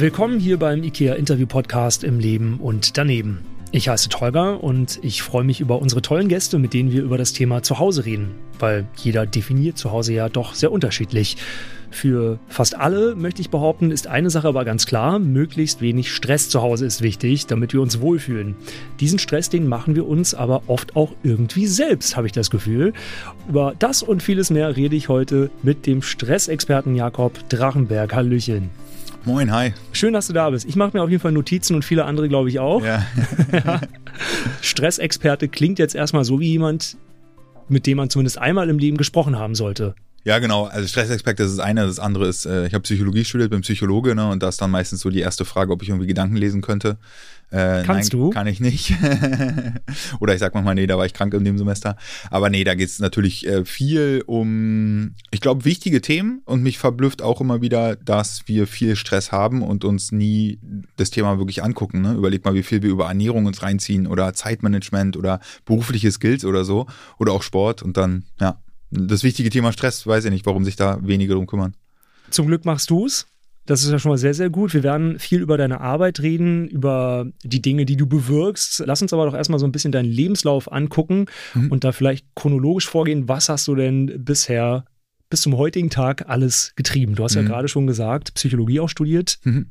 Willkommen hier beim IKEA Interview Podcast im Leben und daneben. Ich heiße Tolga und ich freue mich über unsere tollen Gäste, mit denen wir über das Thema Zuhause reden, weil jeder definiert Zuhause ja doch sehr unterschiedlich. Für fast alle, möchte ich behaupten, ist eine Sache aber ganz klar, möglichst wenig Stress zu Hause ist wichtig, damit wir uns wohlfühlen. Diesen Stress, den machen wir uns aber oft auch irgendwie selbst, habe ich das Gefühl. Über das und vieles mehr rede ich heute mit dem Stressexperten Jakob Drachenberg. Hallöchen. Moin, hi. Schön, dass du da bist. Ich mache mir auf jeden Fall Notizen und viele andere, glaube ich, auch. Ja. Stressexperte klingt jetzt erstmal so wie jemand, mit dem man zumindest einmal im Leben gesprochen haben sollte. Ja, genau. Also Stressexperte ist das eine. Das andere ist, äh, ich habe Psychologie studiert, bin Psychologe, ne? Und da ist dann meistens so die erste Frage, ob ich irgendwie Gedanken lesen könnte. Äh, Kannst nein, du? Kann ich nicht. Oder ich sag manchmal, nee, da war ich krank in dem Semester. Aber nee, da geht es natürlich äh, viel um, ich glaube, wichtige Themen. Und mich verblüfft auch immer wieder, dass wir viel Stress haben und uns nie das Thema wirklich angucken. Ne? Überleg mal, wie viel wir über Ernährung uns reinziehen oder Zeitmanagement oder berufliche Skills oder so. Oder auch Sport. Und dann, ja, das wichtige Thema Stress, weiß ich nicht, warum sich da wenige drum kümmern. Zum Glück machst du es. Das ist ja schon mal sehr, sehr gut. Wir werden viel über deine Arbeit reden, über die Dinge, die du bewirkst. Lass uns aber doch erstmal so ein bisschen deinen Lebenslauf angucken mhm. und da vielleicht chronologisch vorgehen. Was hast du denn bisher bis zum heutigen Tag alles getrieben? Du hast mhm. ja gerade schon gesagt, Psychologie auch studiert. Mhm.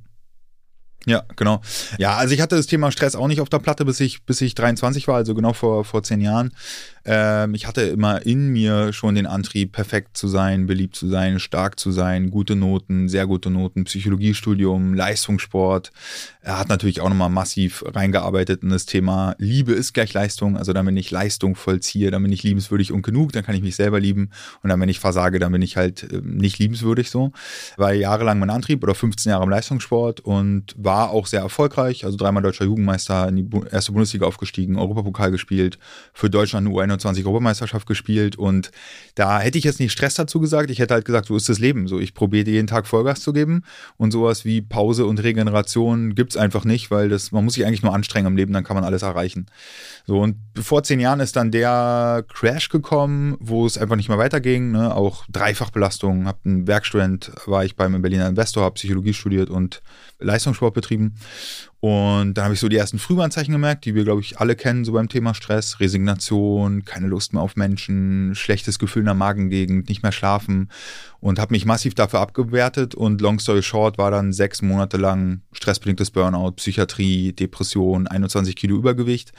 Ja, genau. Ja, also ich hatte das Thema Stress auch nicht auf der Platte, bis ich, bis ich 23 war, also genau vor, vor zehn Jahren. Ähm, ich hatte immer in mir schon den Antrieb, perfekt zu sein, beliebt zu sein, stark zu sein, gute Noten, sehr gute Noten, Psychologiestudium, Leistungssport. Er hat natürlich auch nochmal massiv reingearbeitet in das Thema Liebe ist gleich Leistung. Also dann, wenn ich Leistung vollziehe, dann bin ich liebenswürdig und genug, dann kann ich mich selber lieben. Und dann, wenn ich versage, dann bin ich halt äh, nicht liebenswürdig so. War jahrelang mein Antrieb oder 15 Jahre im Leistungssport und war auch sehr erfolgreich. Also dreimal deutscher Jugendmeister, in die erste Bundesliga aufgestiegen, Europapokal gespielt, für Deutschland eine U21 Europameisterschaft gespielt. Und da hätte ich jetzt nicht Stress dazu gesagt. Ich hätte halt gesagt, so ist das Leben. So, ich probiere jeden Tag Vollgas zu geben. Und sowas wie Pause und Regeneration gibt es einfach nicht, weil das, man muss sich eigentlich nur anstrengen im Leben, dann kann man alles erreichen. So, und vor zehn Jahren ist dann der Crash gekommen, wo es einfach nicht mehr weiterging. Ne? Auch Dreifachbelastung. Hab einen Werkstudent, war ich beim Berliner Investor, habe Psychologie studiert und Leistungssport betrieben. Und dann habe ich so die ersten Frühwarnzeichen gemerkt, die wir, glaube ich, alle kennen, so beim Thema Stress, Resignation, keine Lust mehr auf Menschen, schlechtes Gefühl in der Magengegend, nicht mehr schlafen. Und habe mich massiv dafür abgewertet. Und long story short war dann sechs Monate lang stressbedingtes Burnout, Psychiatrie, Depression, 21 Kilo Übergewicht.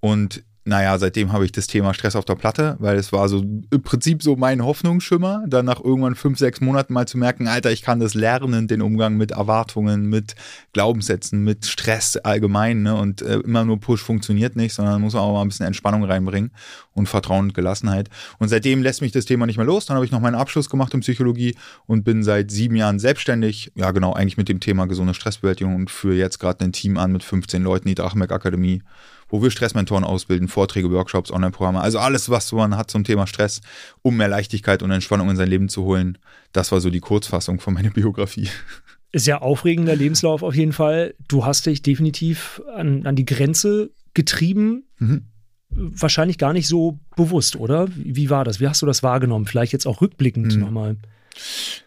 Und naja, seitdem habe ich das Thema Stress auf der Platte, weil es war so im Prinzip so mein Hoffnungsschimmer, dann nach irgendwann fünf, sechs Monaten mal zu merken, Alter, ich kann das lernen, den Umgang mit Erwartungen, mit Glaubenssätzen, mit Stress allgemein, ne? Und äh, immer nur Push funktioniert nicht, sondern muss man auch mal ein bisschen Entspannung reinbringen und Vertrauen und Gelassenheit. Und seitdem lässt mich das Thema nicht mehr los. Dann habe ich noch meinen Abschluss gemacht in Psychologie und bin seit sieben Jahren selbstständig. Ja, genau, eigentlich mit dem Thema gesunde Stressbewältigung und führe jetzt gerade ein Team an mit 15 Leuten, die Drachenberg Akademie wo wir Stressmentoren ausbilden, Vorträge, Workshops, Online-Programme, also alles, was man hat zum Thema Stress, um mehr Leichtigkeit und Entspannung in sein Leben zu holen. Das war so die Kurzfassung von meiner Biografie. Ist ja aufregender Lebenslauf auf jeden Fall. Du hast dich definitiv an, an die Grenze getrieben. Mhm. Wahrscheinlich gar nicht so bewusst, oder? Wie war das? Wie hast du das wahrgenommen? Vielleicht jetzt auch rückblickend mhm. nochmal.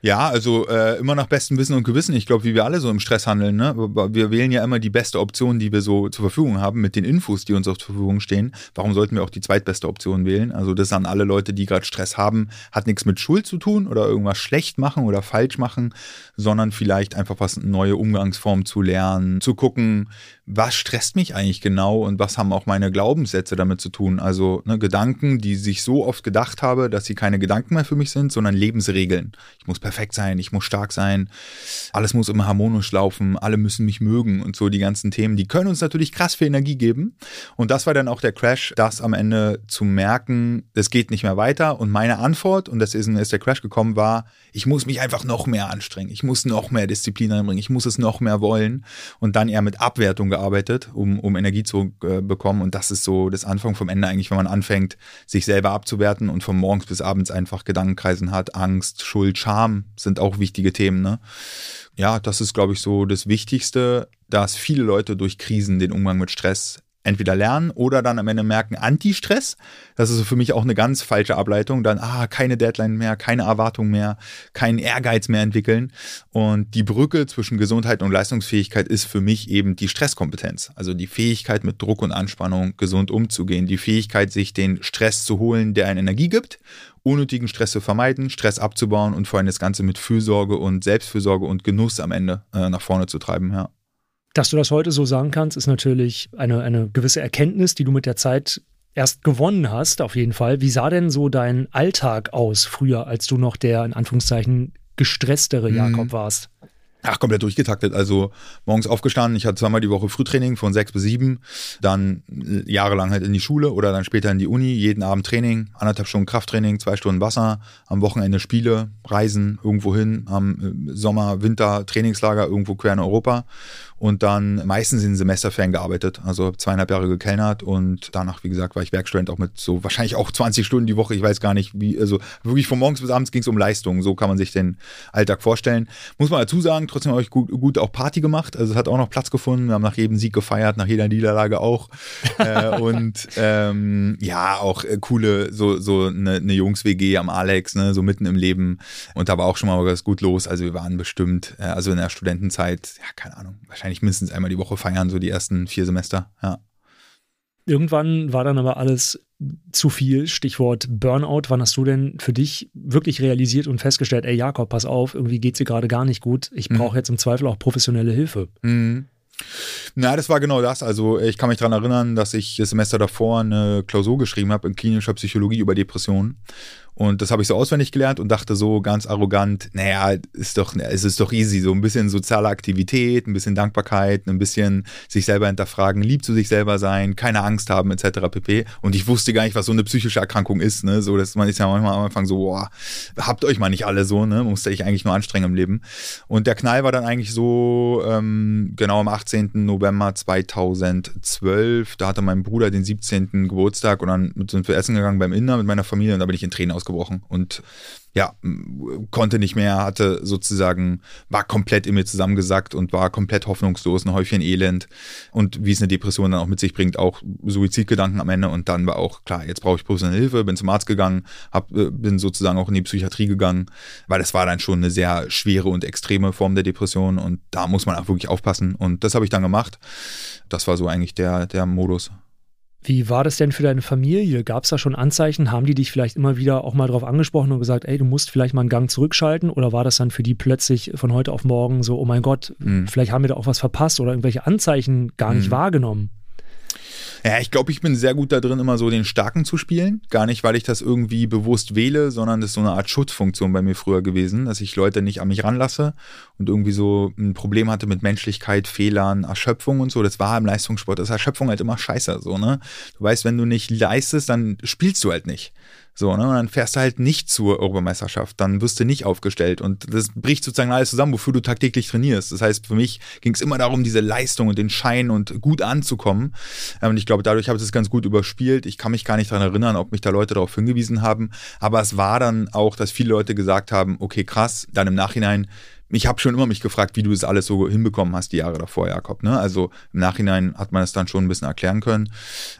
Ja, also äh, immer nach bestem Wissen und Gewissen. Ich glaube, wie wir alle so im Stress handeln. Ne? Wir wählen ja immer die beste Option, die wir so zur Verfügung haben, mit den Infos, die uns zur Verfügung stehen. Warum sollten wir auch die zweitbeste Option wählen? Also das an alle Leute, die gerade Stress haben, hat nichts mit Schuld zu tun oder irgendwas schlecht machen oder falsch machen, sondern vielleicht einfach was neue Umgangsformen zu lernen, zu gucken, was stresst mich eigentlich genau und was haben auch meine Glaubenssätze damit zu tun? Also ne, Gedanken, die sich so oft gedacht habe, dass sie keine Gedanken mehr für mich sind, sondern Lebensregeln. Ich muss perfekt sein, ich muss stark sein, alles muss immer harmonisch laufen, alle müssen mich mögen und so die ganzen Themen, die können uns natürlich krass viel Energie geben. Und das war dann auch der Crash, das am Ende zu merken, es geht nicht mehr weiter. Und meine Antwort, und das ist, der Crash gekommen, war, ich muss mich einfach noch mehr anstrengen, ich muss noch mehr Disziplin reinbringen, ich muss es noch mehr wollen und dann eher mit Abwertung gearbeitet, um, um Energie zu äh, bekommen. Und das ist so das Anfang vom Ende eigentlich, wenn man anfängt, sich selber abzuwerten und von morgens bis abends einfach Gedankenkreisen hat, Angst, Schuld, Scham sind auch wichtige Themen. Ne? Ja, das ist, glaube ich, so das Wichtigste, dass viele Leute durch Krisen den Umgang mit Stress entweder lernen oder dann am Ende merken, Anti-Stress. Das ist für mich auch eine ganz falsche Ableitung. Dann, ah, keine Deadline mehr, keine Erwartung mehr, keinen Ehrgeiz mehr entwickeln. Und die Brücke zwischen Gesundheit und Leistungsfähigkeit ist für mich eben die Stresskompetenz. Also die Fähigkeit, mit Druck und Anspannung gesund umzugehen. Die Fähigkeit, sich den Stress zu holen, der einen Energie gibt unnötigen Stress zu vermeiden, Stress abzubauen und vor allem das Ganze mit Fürsorge und Selbstfürsorge und Genuss am Ende äh, nach vorne zu treiben, ja. Dass du das heute so sagen kannst, ist natürlich eine, eine gewisse Erkenntnis, die du mit der Zeit erst gewonnen hast, auf jeden Fall. Wie sah denn so dein Alltag aus früher, als du noch der in Anführungszeichen gestresstere mhm. Jakob warst? Ach, komplett durchgetaktet. Also morgens aufgestanden, ich hatte zweimal die Woche Frühtraining von sechs bis sieben, dann äh, jahrelang halt in die Schule oder dann später in die Uni, jeden Abend Training, anderthalb Stunden Krafttraining, zwei Stunden Wasser, am Wochenende Spiele, Reisen irgendwo hin, am äh, Sommer, Winter, Trainingslager irgendwo quer in Europa und dann meistens in Semesterferien gearbeitet, also zweieinhalb Jahre gekellnert. Und danach, wie gesagt, war ich Werkstudent auch mit so wahrscheinlich auch 20 Stunden die Woche, ich weiß gar nicht, wie, also wirklich von morgens bis abends ging es um Leistung, so kann man sich den Alltag vorstellen. Muss man dazu sagen, trotzdem habe ich gut, gut auch Party gemacht, also es hat auch noch Platz gefunden, wir haben nach jedem Sieg gefeiert, nach jeder Niederlage auch. Äh, und ähm, ja, auch äh, coole, so, so eine, eine Jungs-WG am Alex, ne, so mitten im Leben. Und da war auch schon mal was gut los, also wir waren bestimmt, äh, also in der Studentenzeit, ja, keine Ahnung, wahrscheinlich wahrscheinlich mindestens einmal die Woche feiern, so die ersten vier Semester, ja. Irgendwann war dann aber alles zu viel. Stichwort Burnout. Wann hast du denn für dich wirklich realisiert und festgestellt, ey Jakob, pass auf, irgendwie geht es dir gerade gar nicht gut. Ich brauche mhm. jetzt im Zweifel auch professionelle Hilfe. Mhm. Na, das war genau das. Also ich kann mich daran erinnern, dass ich das Semester davor eine Klausur geschrieben habe in klinischer Psychologie über Depressionen. Und das habe ich so auswendig gelernt und dachte so ganz arrogant, naja, ist doch, es ist doch easy, so ein bisschen soziale Aktivität, ein bisschen Dankbarkeit, ein bisschen sich selber hinterfragen, lieb zu sich selber sein, keine Angst haben, etc. pp. Und ich wusste gar nicht, was so eine psychische Erkrankung ist, ne? So, dass man ist ja manchmal am Anfang so, boah, habt euch mal nicht alle so, ne? Musste ich eigentlich nur anstrengen im Leben. Und der Knall war dann eigentlich so, ähm, genau am 18. November 2012, da hatte mein Bruder den 17. Geburtstag und dann sind wir essen gegangen beim Inder mit meiner Familie und da bin ich in Tränen ausgegangen ausgebrochen und ja, konnte nicht mehr, hatte sozusagen, war komplett in mir zusammengesackt und war komplett hoffnungslos, ein Häufchen Elend und wie es eine Depression dann auch mit sich bringt, auch Suizidgedanken am Ende und dann war auch klar, jetzt brauche ich professionelle Hilfe, bin zum Arzt gegangen, hab, äh, bin sozusagen auch in die Psychiatrie gegangen, weil das war dann schon eine sehr schwere und extreme Form der Depression und da muss man auch wirklich aufpassen und das habe ich dann gemacht. Das war so eigentlich der, der Modus. Wie war das denn für deine Familie? Gab es da schon Anzeichen? Haben die dich vielleicht immer wieder auch mal darauf angesprochen und gesagt, ey, du musst vielleicht mal einen Gang zurückschalten? Oder war das dann für die plötzlich von heute auf morgen so, oh mein Gott, mhm. vielleicht haben wir da auch was verpasst oder irgendwelche Anzeichen gar nicht mhm. wahrgenommen? Ja, ich glaube, ich bin sehr gut da drin, immer so den Starken zu spielen. Gar nicht, weil ich das irgendwie bewusst wähle, sondern das ist so eine Art Schutzfunktion bei mir früher gewesen, dass ich Leute nicht an mich ranlasse und irgendwie so ein Problem hatte mit Menschlichkeit, Fehlern, Erschöpfung und so. Das war im Leistungssport. Das ist Erschöpfung halt immer scheiße, so, ne? Du weißt, wenn du nicht leistest, dann spielst du halt nicht. So, ne? Und dann fährst du halt nicht zur Europameisterschaft, dann wirst du nicht aufgestellt. Und das bricht sozusagen alles zusammen, wofür du tagtäglich trainierst. Das heißt, für mich ging es immer darum, diese Leistung und den Schein und gut anzukommen. Und ich glaube, dadurch habe ich es ganz gut überspielt. Ich kann mich gar nicht daran erinnern, ob mich da Leute darauf hingewiesen haben. Aber es war dann auch, dass viele Leute gesagt haben, okay, krass, dann im Nachhinein, ich habe schon immer mich gefragt, wie du das alles so hinbekommen hast, die Jahre davor, Jakob. Ne? Also im Nachhinein hat man es dann schon ein bisschen erklären können.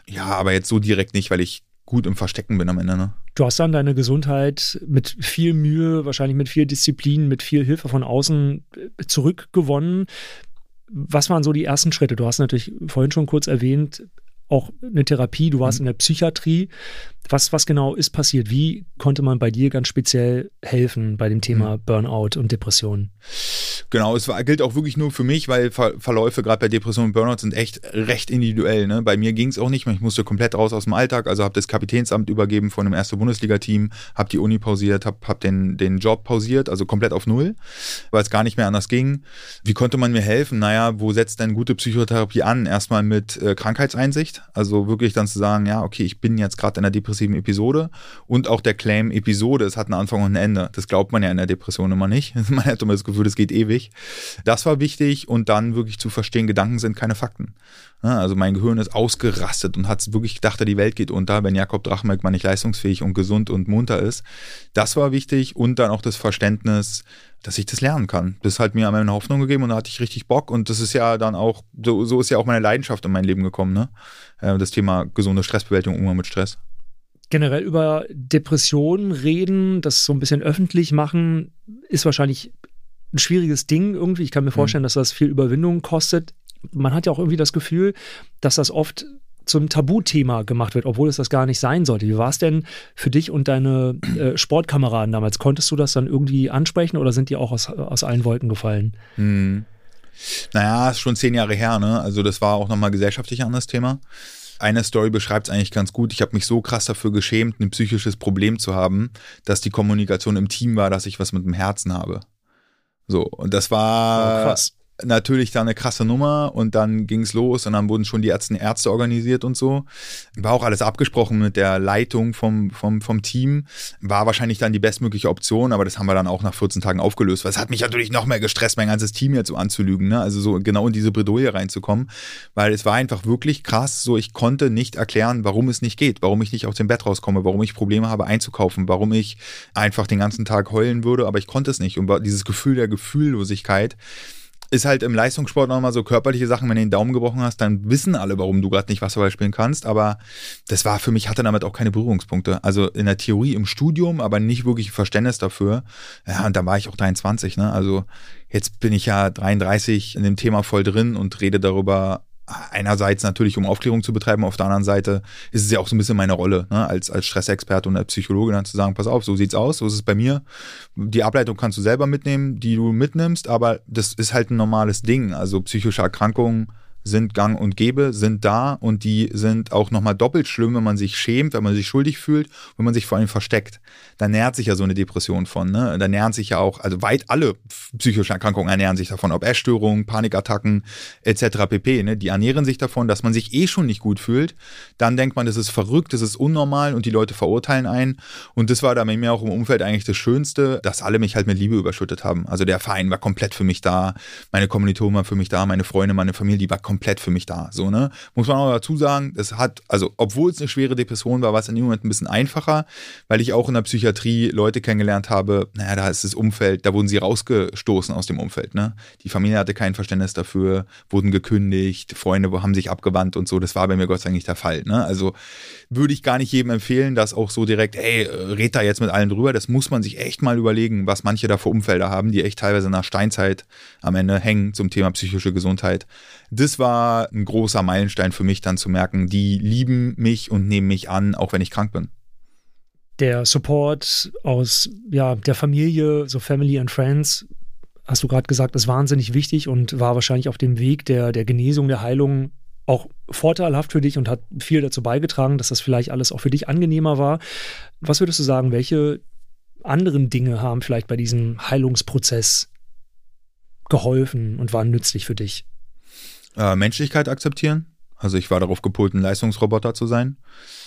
Ja, aber jetzt so direkt nicht, weil ich gut im Verstecken bin am Ende. Ne? Du hast dann deine Gesundheit mit viel Mühe, wahrscheinlich mit viel Disziplin, mit viel Hilfe von außen zurückgewonnen. Was waren so die ersten Schritte? Du hast natürlich vorhin schon kurz erwähnt, auch eine Therapie, du warst mhm. in der Psychiatrie. Was, was genau ist passiert? Wie konnte man bei dir ganz speziell helfen bei dem Thema mhm. Burnout und Depressionen? Genau, es war, gilt auch wirklich nur für mich, weil Ver Verläufe gerade bei Depression und Burnout sind echt recht individuell. Ne? Bei mir ging es auch nicht, ich musste komplett raus aus dem Alltag, also habe das Kapitänsamt übergeben von dem ersten Bundesliga-Team, habe die Uni pausiert, habe hab den, den Job pausiert, also komplett auf Null, weil es gar nicht mehr anders ging. Wie konnte man mir helfen? Naja, wo setzt denn gute Psychotherapie an? Erstmal mit äh, Krankheitseinsicht, also wirklich dann zu sagen, ja, okay, ich bin jetzt gerade in einer depressiven Episode und auch der Claim Episode, es hat einen Anfang und ein Ende. Das glaubt man ja in der Depression immer nicht. Man hat immer das Gefühl, das geht ewig. Das war wichtig und dann wirklich zu verstehen, Gedanken sind keine Fakten. Also mein Gehirn ist ausgerastet und hat wirklich gedacht, die Welt geht unter, wenn Jakob Drachmerk mal nicht leistungsfähig und gesund und munter ist. Das war wichtig und dann auch das Verständnis, dass ich das lernen kann. Das hat mir eine Hoffnung gegeben und da hatte ich richtig Bock und das ist ja dann auch, so, so ist ja auch meine Leidenschaft in mein Leben gekommen, ne? Äh, das Thema gesunde Stressbewältigung, Umgang mit Stress generell über Depressionen reden, das so ein bisschen öffentlich machen, ist wahrscheinlich ein schwieriges Ding irgendwie. Ich kann mir mhm. vorstellen, mhm. dass das viel Überwindung kostet. Man hat ja auch irgendwie das Gefühl, dass das oft zum Tabuthema gemacht wird, obwohl es das gar nicht sein sollte. Wie war es denn für dich und deine äh, Sportkameraden damals? Konntest du das dann irgendwie ansprechen oder sind die auch aus, aus allen Wolken gefallen? Hm. Naja, ist schon zehn Jahre her, ne? Also das war auch nochmal gesellschaftlich ein anderes Thema. Eine Story beschreibt es eigentlich ganz gut. Ich habe mich so krass dafür geschämt, ein psychisches Problem zu haben, dass die Kommunikation im Team war, dass ich was mit dem Herzen habe. So, und das war. Oh, krass natürlich da eine krasse Nummer und dann ging es los und dann wurden schon die Ärzte, Ärzte organisiert und so. War auch alles abgesprochen mit der Leitung vom, vom, vom Team. War wahrscheinlich dann die bestmögliche Option, aber das haben wir dann auch nach 14 Tagen aufgelöst. Weil es hat mich natürlich noch mehr gestresst, mein ganzes Team jetzt so anzulügen, ne? Also so genau in diese Bredouille reinzukommen. Weil es war einfach wirklich krass, so ich konnte nicht erklären, warum es nicht geht, warum ich nicht aus dem Bett rauskomme, warum ich Probleme habe einzukaufen, warum ich einfach den ganzen Tag heulen würde, aber ich konnte es nicht. Und dieses Gefühl der Gefühllosigkeit, ist halt im Leistungssport nochmal so körperliche Sachen, wenn du den Daumen gebrochen hast, dann wissen alle, warum du gerade nicht Wasserball spielen kannst. Aber das war für mich, hatte damit auch keine Berührungspunkte. Also in der Theorie im Studium, aber nicht wirklich Verständnis dafür. Ja, und da war ich auch 23, ne? Also jetzt bin ich ja 33 in dem Thema voll drin und rede darüber, einerseits natürlich, um Aufklärung zu betreiben, auf der anderen Seite ist es ja auch so ein bisschen meine Rolle, ne, als, als Stressexperte und als Psychologe dann zu sagen, pass auf, so sieht's aus, so ist es bei mir. Die Ableitung kannst du selber mitnehmen, die du mitnimmst, aber das ist halt ein normales Ding. Also psychische Erkrankungen sind gang und gäbe, sind da und die sind auch nochmal doppelt schlimm, wenn man sich schämt, wenn man sich schuldig fühlt, wenn man sich vor allem versteckt. Da nährt sich ja so eine Depression von. Ne? Da nähern sich ja auch, also weit alle psychischen Erkrankungen ernähren sich davon, ob Essstörungen, Panikattacken etc. pp. Ne? Die ernähren sich davon, dass man sich eh schon nicht gut fühlt. Dann denkt man, das ist verrückt, das ist unnormal und die Leute verurteilen einen. Und das war da bei mir auch im Umfeld eigentlich das Schönste, dass alle mich halt mit Liebe überschüttet haben. Also der Verein war komplett für mich da, meine Kommilitonen waren für mich da, meine Freunde, meine Familie, die war komplett für mich da. So, ne? Muss man auch dazu sagen, es hat, also obwohl es eine schwere Depression war, war es in dem Moment ein bisschen einfacher, weil ich auch in der Psychiatrie Leute kennengelernt habe, naja, da ist das Umfeld, da wurden sie rausgestoßen aus dem Umfeld, ne? Die Familie hatte kein Verständnis dafür, wurden gekündigt, Freunde haben sich abgewandt und so. Das war bei mir Gott sei Dank nicht der Fall. Ne? Also würde ich gar nicht jedem empfehlen, dass auch so direkt, ey, red da jetzt mit allen drüber. Das muss man sich echt mal überlegen, was manche da für Umfelder haben, die echt teilweise nach Steinzeit am Ende hängen zum Thema psychische Gesundheit das war ein großer Meilenstein für mich, dann zu merken, die lieben mich und nehmen mich an, auch wenn ich krank bin. Der Support aus ja, der Familie, so Family and Friends, hast du gerade gesagt, ist wahnsinnig wichtig und war wahrscheinlich auf dem Weg der, der Genesung, der Heilung auch vorteilhaft für dich und hat viel dazu beigetragen, dass das vielleicht alles auch für dich angenehmer war. Was würdest du sagen, welche anderen Dinge haben vielleicht bei diesem Heilungsprozess geholfen und waren nützlich für dich? äh, Menschlichkeit akzeptieren. Also ich war darauf gepolt, ein Leistungsroboter zu sein.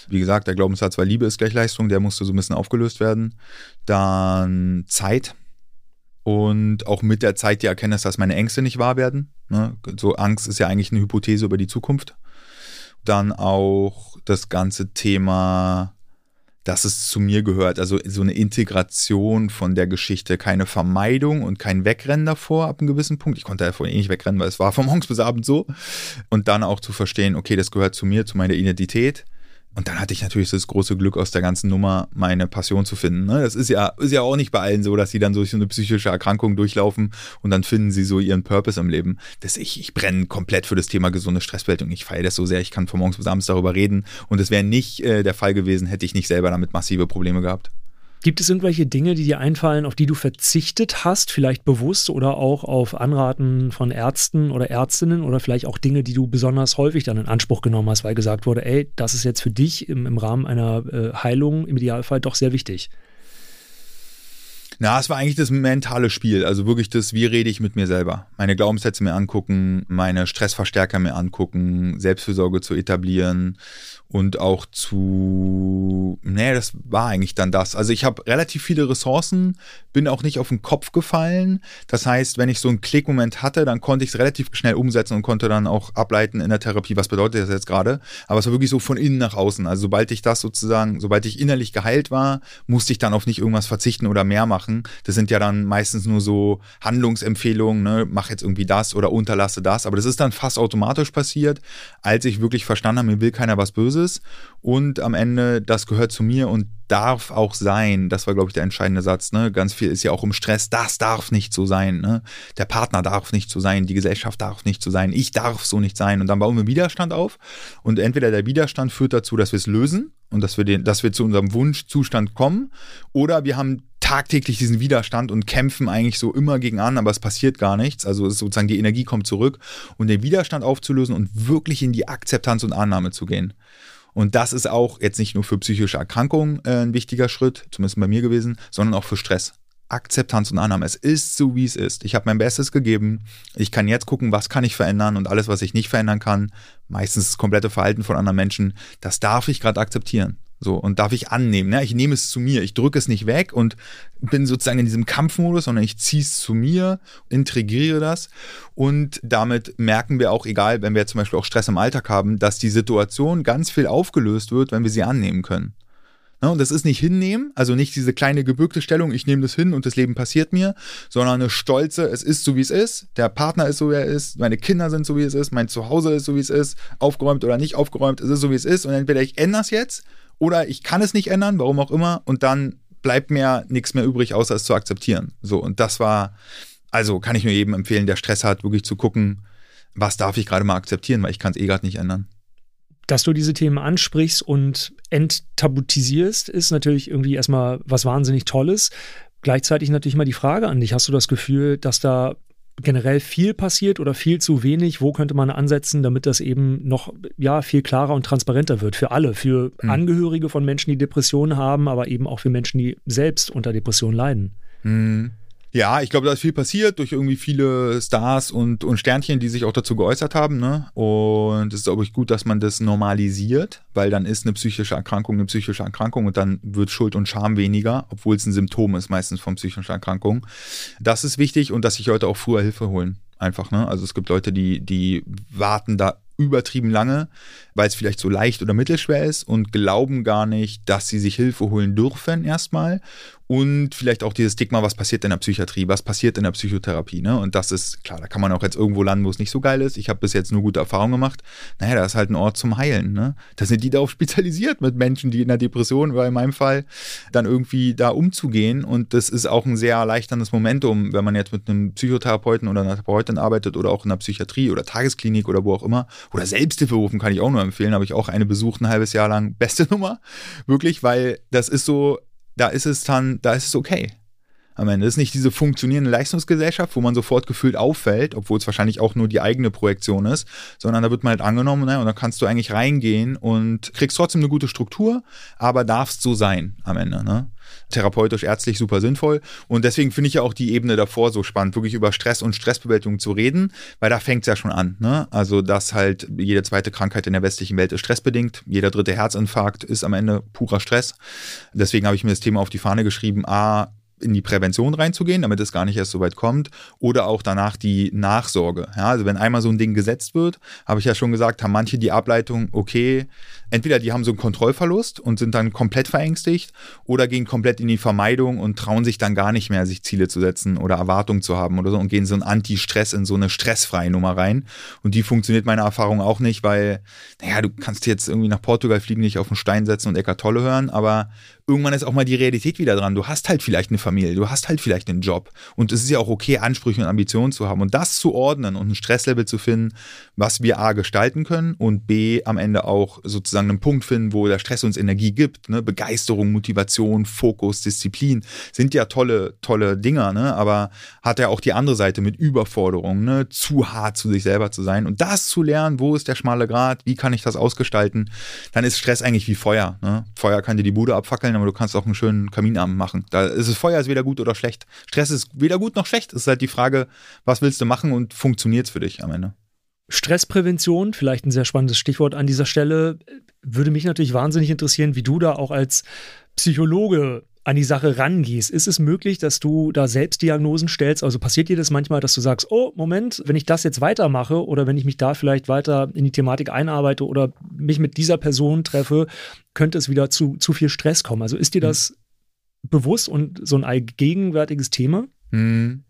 Wie gesagt, der Glaubenssatz war Liebe ist gleich Leistung, der musste so ein bisschen aufgelöst werden. Dann Zeit und auch mit der Zeit die Erkenntnis, dass meine Ängste nicht wahr werden. Ne? So Angst ist ja eigentlich eine Hypothese über die Zukunft. Dann auch das ganze Thema dass es zu mir gehört. Also so eine Integration von der Geschichte, keine Vermeidung und kein Wegrennen davor ab einem gewissen Punkt. Ich konnte ja vorhin eh nicht wegrennen, weil es war vom morgens bis abends so. Und dann auch zu verstehen, okay, das gehört zu mir, zu meiner Identität. Und dann hatte ich natürlich das große Glück aus der ganzen Nummer, meine Passion zu finden. Ne? Das ist ja, ist ja auch nicht bei allen so, dass sie dann durch so eine psychische Erkrankung durchlaufen und dann finden sie so ihren Purpose im Leben. Das ich, ich brenne komplett für das Thema gesunde Stressbewältigung. Ich feiere das so sehr, ich kann von morgens bis abends darüber reden. Und es wäre nicht äh, der Fall gewesen, hätte ich nicht selber damit massive Probleme gehabt. Gibt es irgendwelche Dinge, die dir einfallen, auf die du verzichtet hast, vielleicht bewusst oder auch auf Anraten von Ärzten oder Ärztinnen oder vielleicht auch Dinge, die du besonders häufig dann in Anspruch genommen hast, weil gesagt wurde, ey, das ist jetzt für dich im, im Rahmen einer äh, Heilung im Idealfall doch sehr wichtig? Na, es war eigentlich das mentale Spiel. Also wirklich das, wie rede ich mit mir selber? Meine Glaubenssätze mir angucken, meine Stressverstärker mir angucken, Selbstfürsorge zu etablieren und auch zu, nee, das war eigentlich dann das. Also ich habe relativ viele Ressourcen, bin auch nicht auf den Kopf gefallen. Das heißt, wenn ich so einen Klickmoment hatte, dann konnte ich es relativ schnell umsetzen und konnte dann auch ableiten in der Therapie, was bedeutet das jetzt gerade. Aber es war wirklich so von innen nach außen. Also sobald ich das sozusagen, sobald ich innerlich geheilt war, musste ich dann auf nicht irgendwas verzichten oder mehr machen. Das sind ja dann meistens nur so Handlungsempfehlungen, ne? mach jetzt irgendwie das oder unterlasse das. Aber das ist dann fast automatisch passiert, als ich wirklich verstanden habe, mir will keiner was Böses und am Ende, das gehört zu mir und darf auch sein. Das war, glaube ich, der entscheidende Satz. Ne? Ganz viel ist ja auch im Stress. Das darf nicht so sein. Ne? Der Partner darf nicht so sein. Die Gesellschaft darf nicht so sein. Ich darf so nicht sein. Und dann bauen wir Widerstand auf. Und entweder der Widerstand führt dazu, dass wir es lösen und dass wir, den, dass wir zu unserem Wunschzustand kommen. Oder wir haben tagtäglich diesen Widerstand und kämpfen eigentlich so immer gegen an, aber es passiert gar nichts. Also sozusagen die Energie kommt zurück und den Widerstand aufzulösen und wirklich in die Akzeptanz und Annahme zu gehen. Und das ist auch jetzt nicht nur für psychische Erkrankungen äh, ein wichtiger Schritt, zumindest bei mir gewesen, sondern auch für Stress. Akzeptanz und Annahme. Es ist so, wie es ist. Ich habe mein Bestes gegeben. Ich kann jetzt gucken, was kann ich verändern und alles, was ich nicht verändern kann, meistens das komplette Verhalten von anderen Menschen, das darf ich gerade akzeptieren. So, und darf ich annehmen. Ne? Ich nehme es zu mir. Ich drücke es nicht weg und bin sozusagen in diesem Kampfmodus, sondern ich ziehe es zu mir, integriere das. Und damit merken wir auch, egal, wenn wir zum Beispiel auch Stress im Alltag haben, dass die Situation ganz viel aufgelöst wird, wenn wir sie annehmen können. Ne? Und das ist nicht hinnehmen, also nicht diese kleine gebückte Stellung, ich nehme das hin und das Leben passiert mir, sondern eine stolze, es ist so wie es ist, der Partner ist so wie er ist, meine Kinder sind so wie es ist, mein Zuhause ist so wie es ist, aufgeräumt oder nicht aufgeräumt, es ist so wie es ist und entweder ich ändere es jetzt oder ich kann es nicht ändern, warum auch immer, und dann bleibt mir nichts mehr übrig, außer es zu akzeptieren. So, und das war, also kann ich nur jedem empfehlen, der Stress hat, wirklich zu gucken, was darf ich gerade mal akzeptieren, weil ich kann es eh gerade nicht ändern. Dass du diese Themen ansprichst und enttabutisierst, ist natürlich irgendwie erstmal was wahnsinnig Tolles. Gleichzeitig natürlich mal die Frage an dich, hast du das Gefühl, dass da generell viel passiert oder viel zu wenig? Wo könnte man ansetzen, damit das eben noch ja, viel klarer und transparenter wird für alle, für mhm. Angehörige von Menschen, die Depressionen haben, aber eben auch für Menschen, die selbst unter Depressionen leiden? Mhm. Ja, ich glaube, da ist viel passiert durch irgendwie viele Stars und, und Sternchen, die sich auch dazu geäußert haben. Ne? Und es ist, glaube ich, gut, dass man das normalisiert, weil dann ist eine psychische Erkrankung eine psychische Erkrankung und dann wird Schuld und Scham weniger, obwohl es ein Symptom ist meistens von psychischen Erkrankungen. Das ist wichtig und dass sich Leute auch früher Hilfe holen. Einfach, ne? Also es gibt Leute, die, die warten da übertrieben lange, weil es vielleicht so leicht oder mittelschwer ist und glauben gar nicht, dass sie sich Hilfe holen dürfen erstmal und vielleicht auch dieses Stigma, was passiert in der Psychiatrie, was passiert in der Psychotherapie. Ne? Und das ist, klar, da kann man auch jetzt irgendwo landen, wo es nicht so geil ist. Ich habe bis jetzt nur gute Erfahrungen gemacht. Naja, da ist halt ein Ort zum Heilen. Ne? Da sind die darauf spezialisiert, mit Menschen, die in der Depression, oder in meinem Fall, dann irgendwie da umzugehen. Und das ist auch ein sehr erleichterndes Momentum, wenn man jetzt mit einem Psychotherapeuten oder einer Therapeutin arbeitet oder auch in der Psychiatrie oder Tagesklinik oder wo auch immer. Oder Selbsthilfe rufen kann ich auch nur empfehlen. Habe ich auch eine besucht ein halbes Jahr lang. Beste Nummer. Wirklich, weil das ist so, da ist es dann, da ist es okay. Am Ende das ist nicht diese funktionierende Leistungsgesellschaft, wo man sofort gefühlt auffällt, obwohl es wahrscheinlich auch nur die eigene Projektion ist, sondern da wird man halt angenommen ne, und da kannst du eigentlich reingehen und kriegst trotzdem eine gute Struktur, aber darfst so sein am Ende. Ne? Therapeutisch, ärztlich super sinnvoll. Und deswegen finde ich ja auch die Ebene davor so spannend, wirklich über Stress und Stressbewältigung zu reden, weil da fängt es ja schon an. Ne? Also, dass halt jede zweite Krankheit in der westlichen Welt ist stressbedingt. Jeder dritte Herzinfarkt ist am Ende purer Stress. Deswegen habe ich mir das Thema auf die Fahne geschrieben, A, in die Prävention reinzugehen, damit es gar nicht erst so weit kommt, oder auch danach die Nachsorge. Ja, also wenn einmal so ein Ding gesetzt wird, habe ich ja schon gesagt, haben manche die Ableitung, okay, entweder die haben so einen Kontrollverlust und sind dann komplett verängstigt oder gehen komplett in die Vermeidung und trauen sich dann gar nicht mehr, sich Ziele zu setzen oder Erwartungen zu haben oder so und gehen so ein Anti-Stress in so eine stressfreie Nummer rein. Und die funktioniert meiner Erfahrung auch nicht, weil, naja, du kannst jetzt irgendwie nach Portugal fliegen, nicht auf den Stein setzen und Eckart Tolle hören, aber irgendwann ist auch mal die Realität wieder dran. Du hast halt vielleicht eine Familie, du hast halt vielleicht einen Job und es ist ja auch okay, Ansprüche und Ambitionen zu haben und das zu ordnen und ein Stresslevel zu finden, was wir A gestalten können und B am Ende auch sozusagen einen Punkt finden, wo der Stress uns Energie gibt. Ne? Begeisterung, Motivation, Fokus, Disziplin sind ja tolle, tolle Dinger, ne? aber hat ja auch die andere Seite mit Überforderung, ne? zu hart zu sich selber zu sein und das zu lernen, wo ist der schmale Grad, wie kann ich das ausgestalten, dann ist Stress eigentlich wie Feuer. Ne? Feuer kann dir die Bude abfackeln grillen, aber du kannst auch einen schönen Kaminabend machen. Da ist es Feuer ist weder gut oder schlecht. Stress ist weder gut noch schlecht. Es ist halt die Frage, was willst du machen und funktioniert es für dich am Ende? Stressprävention, vielleicht ein sehr spannendes Stichwort an dieser Stelle, würde mich natürlich wahnsinnig interessieren, wie du da auch als Psychologe an die Sache rangehst. Ist es möglich, dass du da Selbstdiagnosen stellst? Also passiert dir das manchmal, dass du sagst, oh, Moment, wenn ich das jetzt weitermache oder wenn ich mich da vielleicht weiter in die Thematik einarbeite oder mich mit dieser Person treffe, könnte es wieder zu, zu viel Stress kommen. Also ist dir hm. das mhm. bewusst und so ein allgegenwärtiges Thema? Mhm.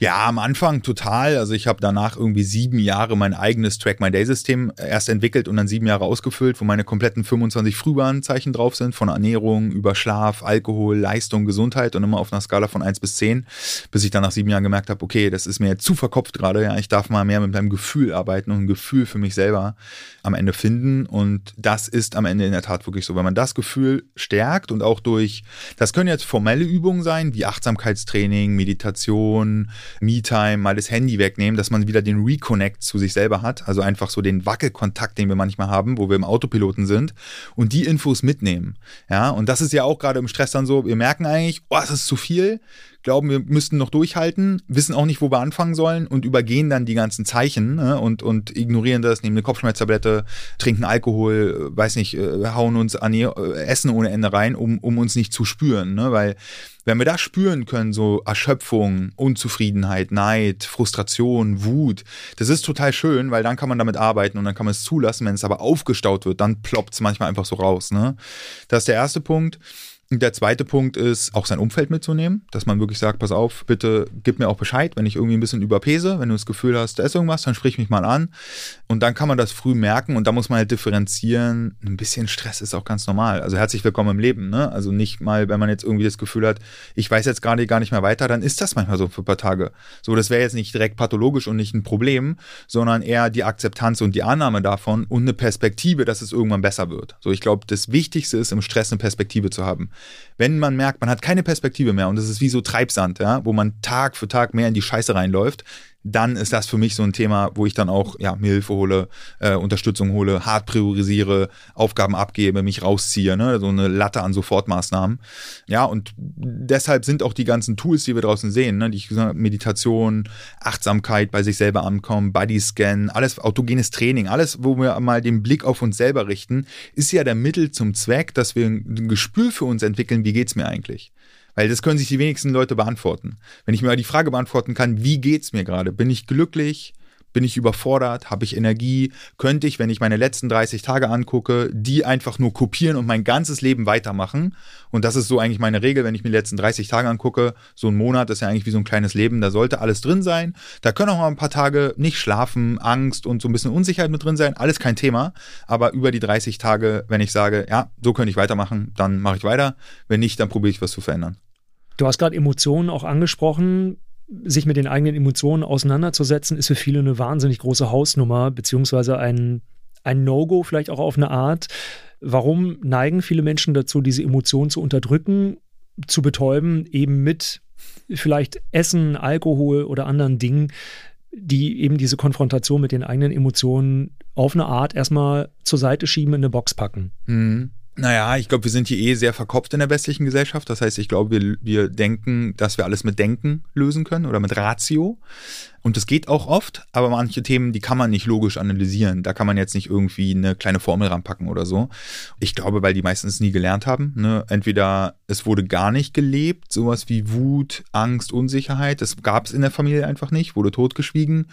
Ja, am Anfang total. Also ich habe danach irgendwie sieben Jahre mein eigenes Track My Day System erst entwickelt und dann sieben Jahre ausgefüllt, wo meine kompletten 25 Frühwarnzeichen drauf sind, von Ernährung über Schlaf, Alkohol, Leistung, Gesundheit und immer auf einer Skala von 1 bis 10, bis ich dann nach sieben Jahren gemerkt habe, okay, das ist mir zu verkopft gerade. Ja, ich darf mal mehr mit meinem Gefühl arbeiten und ein Gefühl für mich selber am Ende finden. Und das ist am Ende in der Tat wirklich so. Wenn man das Gefühl stärkt und auch durch, das können jetzt formelle Übungen sein, wie Achtsamkeitstraining, Meditation, Me-Time, mal das Handy wegnehmen, dass man wieder den Reconnect zu sich selber hat. Also einfach so den Wackelkontakt, den wir manchmal haben, wo wir im Autopiloten sind und die Infos mitnehmen. Ja, und das ist ja auch gerade im Stress dann so, wir merken eigentlich, oh, es ist zu viel, glauben, wir müssten noch durchhalten, wissen auch nicht, wo wir anfangen sollen und übergehen dann die ganzen Zeichen ne, und, und ignorieren das, nehmen eine Kopfschmerztablette, trinken Alkohol, weiß nicht, äh, hauen uns an ihr, äh, Essen ohne Ende rein, um, um uns nicht zu spüren. Ne, weil wenn wir das spüren können, so Erschöpfung, Unzufriedenheit, Neid, Frustration, Wut, das ist total schön, weil dann kann man damit arbeiten und dann kann man es zulassen. Wenn es aber aufgestaut wird, dann ploppt es manchmal einfach so raus. Ne? Das ist der erste Punkt. Der zweite Punkt ist, auch sein Umfeld mitzunehmen, dass man wirklich sagt, pass auf, bitte gib mir auch Bescheid, wenn ich irgendwie ein bisschen überpese, wenn du das Gefühl hast, da ist irgendwas, dann sprich mich mal an. Und dann kann man das früh merken und da muss man halt differenzieren. Ein bisschen Stress ist auch ganz normal. Also herzlich willkommen im Leben, ne? Also nicht mal, wenn man jetzt irgendwie das Gefühl hat, ich weiß jetzt gerade gar nicht mehr weiter, dann ist das manchmal so für ein paar Tage. So, das wäre jetzt nicht direkt pathologisch und nicht ein Problem, sondern eher die Akzeptanz und die Annahme davon und eine Perspektive, dass es irgendwann besser wird. So, ich glaube, das Wichtigste ist, im Stress eine Perspektive zu haben wenn man merkt, man hat keine Perspektive mehr und es ist wie so Treibsand, ja, wo man Tag für Tag mehr in die Scheiße reinläuft, dann ist das für mich so ein Thema, wo ich dann auch ja, mir Hilfe hole, äh, Unterstützung hole, hart priorisiere, Aufgaben abgebe, mich rausziehe, ne? so eine Latte an Sofortmaßnahmen. Ja, und deshalb sind auch die ganzen Tools, die wir draußen sehen, ne? die Meditation, Achtsamkeit, bei sich selber ankommen, Bodyscan, alles autogenes Training, alles, wo wir mal den Blick auf uns selber richten, ist ja der Mittel zum Zweck, dass wir ein Gespür für uns entwickeln, wie geht's mir eigentlich. Weil das können sich die wenigsten Leute beantworten. Wenn ich mir die Frage beantworten kann, wie geht's mir gerade? Bin ich glücklich? Bin ich überfordert? Habe ich Energie? Könnte ich, wenn ich meine letzten 30 Tage angucke, die einfach nur kopieren und mein ganzes Leben weitermachen? Und das ist so eigentlich meine Regel, wenn ich mir die letzten 30 Tage angucke. So ein Monat ist ja eigentlich wie so ein kleines Leben. Da sollte alles drin sein. Da können auch mal ein paar Tage nicht schlafen, Angst und so ein bisschen Unsicherheit mit drin sein. Alles kein Thema. Aber über die 30 Tage, wenn ich sage, ja, so könnte ich weitermachen, dann mache ich weiter. Wenn nicht, dann probiere ich was zu verändern. Du hast gerade Emotionen auch angesprochen. Sich mit den eigenen Emotionen auseinanderzusetzen, ist für viele eine wahnsinnig große Hausnummer, beziehungsweise ein, ein No-Go vielleicht auch auf eine Art. Warum neigen viele Menschen dazu, diese Emotionen zu unterdrücken, zu betäuben, eben mit vielleicht Essen, Alkohol oder anderen Dingen, die eben diese Konfrontation mit den eigenen Emotionen auf eine Art erstmal zur Seite schieben, in eine Box packen? Mhm. Naja, ich glaube, wir sind hier eh sehr verkopft in der westlichen Gesellschaft. Das heißt, ich glaube, wir, wir denken, dass wir alles mit Denken lösen können oder mit Ratio. Und das geht auch oft, aber manche Themen, die kann man nicht logisch analysieren. Da kann man jetzt nicht irgendwie eine kleine Formel ranpacken oder so. Ich glaube, weil die meistens nie gelernt haben. Ne? Entweder es wurde gar nicht gelebt, sowas wie Wut, Angst, Unsicherheit. Das gab es in der Familie einfach nicht, wurde totgeschwiegen.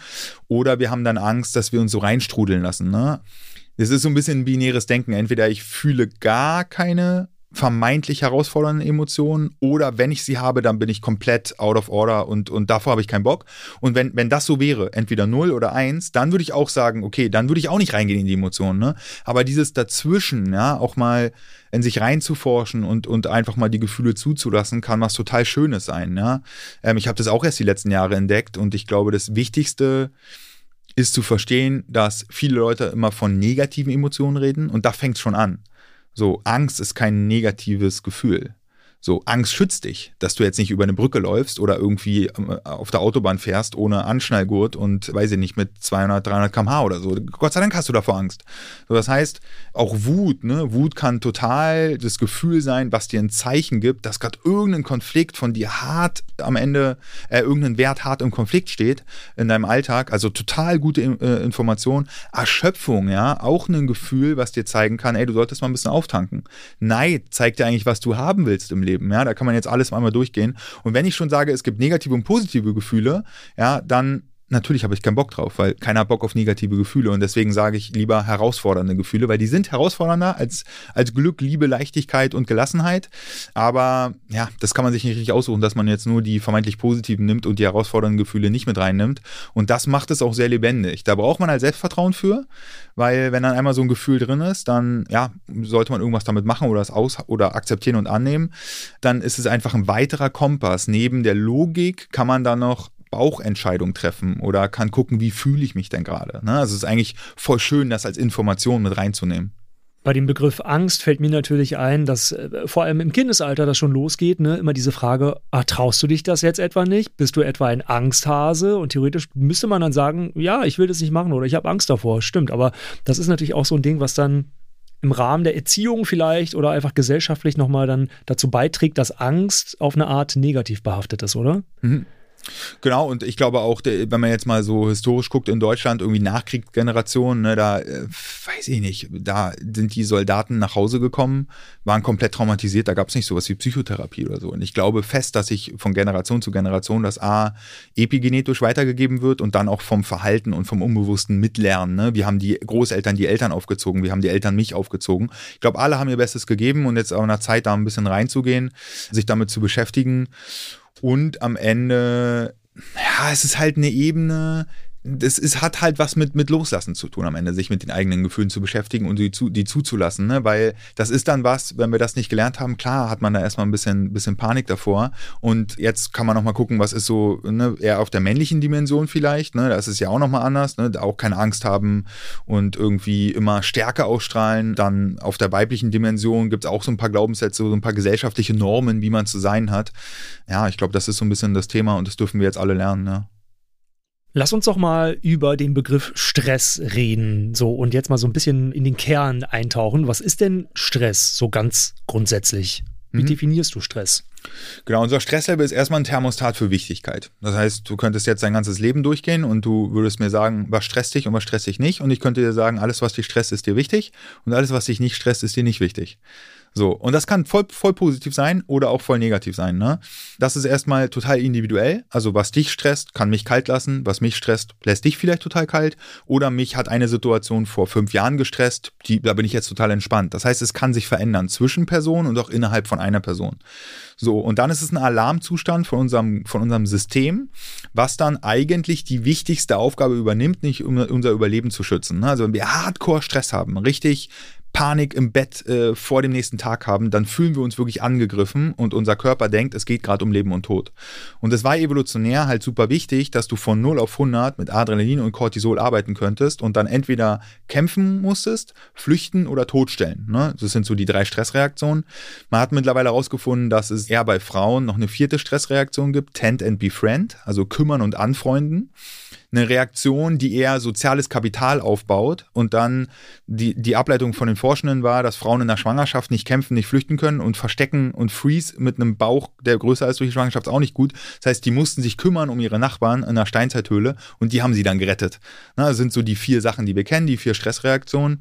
Oder wir haben dann Angst, dass wir uns so reinstrudeln lassen. Ne? Es ist so ein bisschen binäres Denken. Entweder ich fühle gar keine vermeintlich herausfordernden Emotionen oder wenn ich sie habe, dann bin ich komplett out of order und, und davor habe ich keinen Bock. Und wenn, wenn das so wäre, entweder 0 oder 1, dann würde ich auch sagen, okay, dann würde ich auch nicht reingehen in die Emotionen. Ne? Aber dieses Dazwischen, ja, auch mal in sich reinzuforschen und, und einfach mal die Gefühle zuzulassen, kann was total Schönes sein. Ja? Ähm, ich habe das auch erst die letzten Jahre entdeckt und ich glaube, das Wichtigste ist zu verstehen, dass viele Leute immer von negativen Emotionen reden und da fängt es schon an. So, Angst ist kein negatives Gefühl, So, Angst schützt dich, dass du jetzt nicht über eine Brücke läufst oder irgendwie ähm, auf der Autobahn fährst ohne Anschnallgurt und weiß ich nicht, mit 200, 300 km/h oder so. Gott sei Dank hast du davor Angst. So, das heißt, auch Wut, ne? Wut kann total das Gefühl sein, was dir ein Zeichen gibt, dass gerade irgendein Konflikt von dir hart am Ende, äh, irgendein Wert hart im Konflikt steht in deinem Alltag. Also total gute äh, Information. Erschöpfung, ja, auch ein Gefühl, was dir zeigen kann, ey, du solltest mal ein bisschen auftanken. Neid zeigt dir eigentlich, was du haben willst im Leben. Leben. Ja, da kann man jetzt alles einmal durchgehen. Und wenn ich schon sage, es gibt negative und positive Gefühle, ja, dann natürlich habe ich keinen Bock drauf, weil keiner hat Bock auf negative Gefühle und deswegen sage ich lieber herausfordernde Gefühle, weil die sind herausfordernder als, als Glück, Liebe, Leichtigkeit und Gelassenheit. Aber ja, das kann man sich nicht richtig aussuchen, dass man jetzt nur die vermeintlich positiven nimmt und die herausfordernden Gefühle nicht mit reinnimmt. Und das macht es auch sehr lebendig. Da braucht man halt Selbstvertrauen für, weil wenn dann einmal so ein Gefühl drin ist, dann ja, sollte man irgendwas damit machen oder es aus oder akzeptieren und annehmen. Dann ist es einfach ein weiterer Kompass. Neben der Logik kann man dann noch Bauchentscheidung treffen oder kann gucken, wie fühle ich mich denn gerade. Ne? Also es ist eigentlich voll schön, das als Information mit reinzunehmen. Bei dem Begriff Angst fällt mir natürlich ein, dass äh, vor allem im Kindesalter das schon losgeht, ne? immer diese Frage, ah, traust du dich das jetzt etwa nicht? Bist du etwa ein Angsthase? Und theoretisch müsste man dann sagen, ja, ich will das nicht machen oder ich habe Angst davor. Stimmt, aber das ist natürlich auch so ein Ding, was dann im Rahmen der Erziehung vielleicht oder einfach gesellschaftlich nochmal dann dazu beiträgt, dass Angst auf eine Art negativ behaftet ist, oder? Mhm. Genau, und ich glaube auch, wenn man jetzt mal so historisch guckt in Deutschland, irgendwie Nachkriegsgenerationen, ne, da äh, weiß ich nicht, da sind die Soldaten nach Hause gekommen, waren komplett traumatisiert, da gab es nicht sowas wie Psychotherapie oder so. Und ich glaube fest, dass sich von Generation zu Generation das A epigenetisch weitergegeben wird und dann auch vom Verhalten und vom Unbewussten mitlernen. Ne? Wir haben die Großeltern die Eltern aufgezogen, wir haben die Eltern mich aufgezogen. Ich glaube, alle haben ihr Bestes gegeben und jetzt auch in der Zeit da ein bisschen reinzugehen, sich damit zu beschäftigen. Und am Ende, ja, es ist halt eine Ebene, das ist, hat halt was mit, mit Loslassen zu tun am Ende, sich mit den eigenen Gefühlen zu beschäftigen und die, zu, die zuzulassen, ne? weil das ist dann was, wenn wir das nicht gelernt haben, klar hat man da erstmal ein bisschen, bisschen Panik davor und jetzt kann man nochmal gucken, was ist so ne, eher auf der männlichen Dimension vielleicht, ne? da ist es ja auch nochmal anders, ne? auch keine Angst haben und irgendwie immer Stärke ausstrahlen, dann auf der weiblichen Dimension gibt es auch so ein paar Glaubenssätze, so ein paar gesellschaftliche Normen, wie man zu sein hat. Ja, ich glaube, das ist so ein bisschen das Thema und das dürfen wir jetzt alle lernen. Ne? Lass uns doch mal über den Begriff Stress reden. So, und jetzt mal so ein bisschen in den Kern eintauchen. Was ist denn Stress so ganz grundsätzlich? Wie mhm. definierst du Stress? Genau, unser Stresslevel ist erstmal ein Thermostat für Wichtigkeit. Das heißt, du könntest jetzt dein ganzes Leben durchgehen und du würdest mir sagen, was stresst dich und was stresst dich nicht. Und ich könnte dir sagen, alles, was dich stresst, ist dir wichtig und alles, was dich nicht stresst, ist dir nicht wichtig. So, und das kann voll, voll positiv sein oder auch voll negativ sein. Ne? Das ist erstmal total individuell. Also, was dich stresst, kann mich kalt lassen. Was mich stresst, lässt dich vielleicht total kalt. Oder mich hat eine Situation vor fünf Jahren gestresst, die, da bin ich jetzt total entspannt. Das heißt, es kann sich verändern zwischen Personen und auch innerhalb von einer Person. So, und dann ist es ein Alarmzustand von unserem, von unserem System, was dann eigentlich die wichtigste Aufgabe übernimmt, nicht um unser Überleben zu schützen. Ne? Also, wenn wir hardcore Stress haben, richtig Panik im Bett äh, vor dem nächsten Tag haben, dann fühlen wir uns wirklich angegriffen und unser Körper denkt, es geht gerade um Leben und Tod. Und es war evolutionär halt super wichtig, dass du von 0 auf 100 mit Adrenalin und Cortisol arbeiten könntest und dann entweder kämpfen musstest, flüchten oder totstellen. Ne? Das sind so die drei Stressreaktionen. Man hat mittlerweile herausgefunden, dass es eher bei Frauen noch eine vierte Stressreaktion gibt, Tend and Befriend, also kümmern und anfreunden eine Reaktion, die eher soziales Kapital aufbaut. Und dann die, die Ableitung von den Forschenden war, dass Frauen in der Schwangerschaft nicht kämpfen, nicht flüchten können und verstecken und Freeze mit einem Bauch, der größer ist durch die Schwangerschaft, auch nicht gut. Das heißt, die mussten sich kümmern um ihre Nachbarn in der Steinzeithöhle und die haben sie dann gerettet. das sind so die vier Sachen, die wir kennen, die vier Stressreaktionen.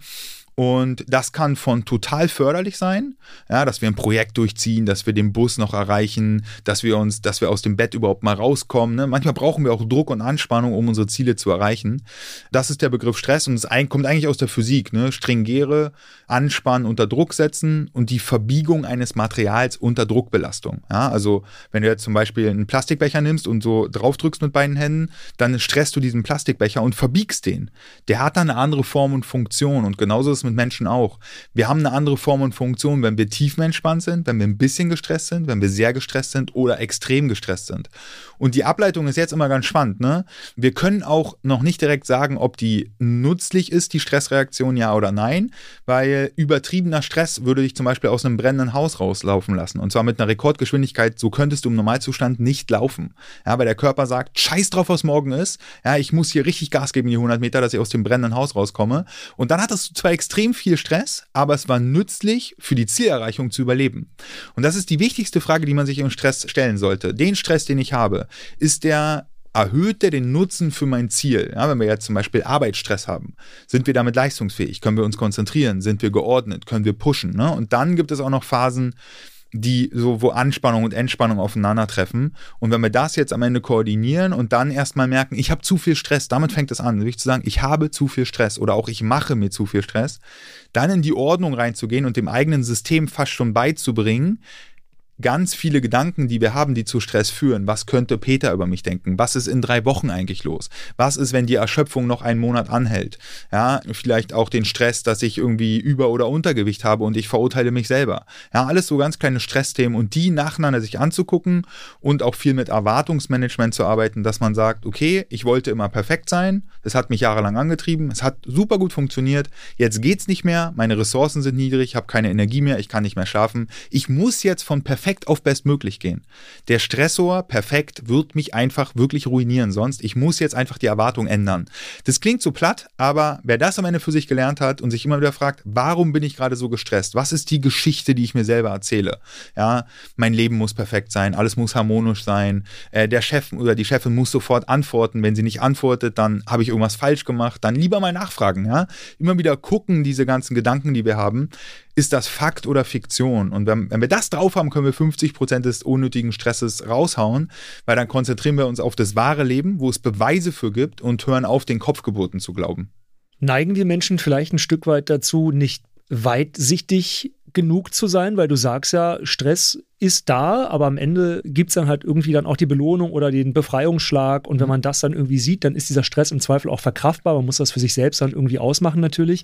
Und das kann von total förderlich sein, ja, dass wir ein Projekt durchziehen, dass wir den Bus noch erreichen, dass wir uns, dass wir aus dem Bett überhaupt mal rauskommen. Ne? Manchmal brauchen wir auch Druck und Anspannung, um unsere Ziele zu erreichen. Das ist der Begriff Stress und es kommt eigentlich aus der Physik. Ne? Stringere, anspannen, unter Druck setzen und die Verbiegung eines Materials unter Druckbelastung. Ja? Also wenn du jetzt zum Beispiel einen Plastikbecher nimmst und so draufdrückst mit beiden Händen, dann stresst du diesen Plastikbecher und verbiegst den. Der hat dann eine andere Form und Funktion und genauso ist das mit Menschen auch. Wir haben eine andere Form und Funktion, wenn wir tiefenentspannt sind, wenn wir ein bisschen gestresst sind, wenn wir sehr gestresst sind oder extrem gestresst sind. Und die Ableitung ist jetzt immer ganz spannend. Ne? Wir können auch noch nicht direkt sagen, ob die nützlich ist, die Stressreaktion, ja oder nein, weil übertriebener Stress würde dich zum Beispiel aus einem brennenden Haus rauslaufen lassen. Und zwar mit einer Rekordgeschwindigkeit, so könntest du im Normalzustand nicht laufen. Ja, weil der Körper sagt, scheiß drauf, was morgen ist. Ja, ich muss hier richtig Gas geben, die 100 Meter, dass ich aus dem brennenden Haus rauskomme. Und dann hattest du zwar extrem viel Stress, aber es war nützlich für die Zielerreichung zu überleben. Und das ist die wichtigste Frage, die man sich im Stress stellen sollte. Den Stress, den ich habe, ist der erhöht der den Nutzen für mein Ziel? Ja, wenn wir jetzt zum Beispiel Arbeitsstress haben, sind wir damit leistungsfähig? Können wir uns konzentrieren? Sind wir geordnet? Können wir pushen? Ne? Und dann gibt es auch noch Phasen, die so, wo Anspannung und Entspannung aufeinandertreffen. Und wenn wir das jetzt am Ende koordinieren und dann erstmal merken, ich habe zu viel Stress, damit fängt es an, nämlich zu sagen, ich habe zu viel Stress oder auch ich mache mir zu viel Stress, dann in die Ordnung reinzugehen und dem eigenen System fast schon beizubringen, ganz viele Gedanken, die wir haben, die zu Stress führen. Was könnte Peter über mich denken? Was ist in drei Wochen eigentlich los? Was ist, wenn die Erschöpfung noch einen Monat anhält? Ja, vielleicht auch den Stress, dass ich irgendwie Über- oder Untergewicht habe und ich verurteile mich selber. Ja, alles so ganz kleine Stressthemen und die nacheinander sich anzugucken und auch viel mit Erwartungsmanagement zu arbeiten, dass man sagt, okay, ich wollte immer perfekt sein. Das hat mich jahrelang angetrieben. Es hat super gut funktioniert. Jetzt geht's nicht mehr. Meine Ressourcen sind niedrig. Ich habe keine Energie mehr. Ich kann nicht mehr schlafen. Ich muss jetzt von perfekt perfekt auf bestmöglich gehen. Der Stressor perfekt wird mich einfach wirklich ruinieren sonst. Ich muss jetzt einfach die Erwartung ändern. Das klingt so platt, aber wer das am Ende für sich gelernt hat und sich immer wieder fragt, warum bin ich gerade so gestresst? Was ist die Geschichte, die ich mir selber erzähle? Ja, mein Leben muss perfekt sein, alles muss harmonisch sein. Äh, der Chef oder die Chefin muss sofort antworten. Wenn sie nicht antwortet, dann habe ich irgendwas falsch gemacht. Dann lieber mal nachfragen. Ja, immer wieder gucken, diese ganzen Gedanken, die wir haben ist das Fakt oder Fiktion? Und wenn, wenn wir das drauf haben, können wir 50 Prozent des unnötigen Stresses raushauen, weil dann konzentrieren wir uns auf das wahre Leben, wo es Beweise für gibt und hören auf, den Kopfgeburten zu glauben. Neigen wir Menschen vielleicht ein Stück weit dazu, nicht weitsichtig genug zu sein, weil du sagst ja, Stress ist da, aber am Ende gibt es dann halt irgendwie dann auch die Belohnung oder den Befreiungsschlag. Und wenn mhm. man das dann irgendwie sieht, dann ist dieser Stress im Zweifel auch verkraftbar. Man muss das für sich selbst dann irgendwie ausmachen natürlich.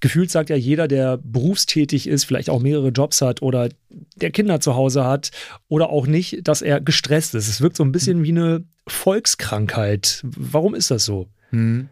Gefühlt sagt ja jeder, der berufstätig ist, vielleicht auch mehrere Jobs hat oder der Kinder zu Hause hat oder auch nicht, dass er gestresst ist. Es wirkt so ein bisschen mhm. wie eine Volkskrankheit. Warum ist das so? Mhm.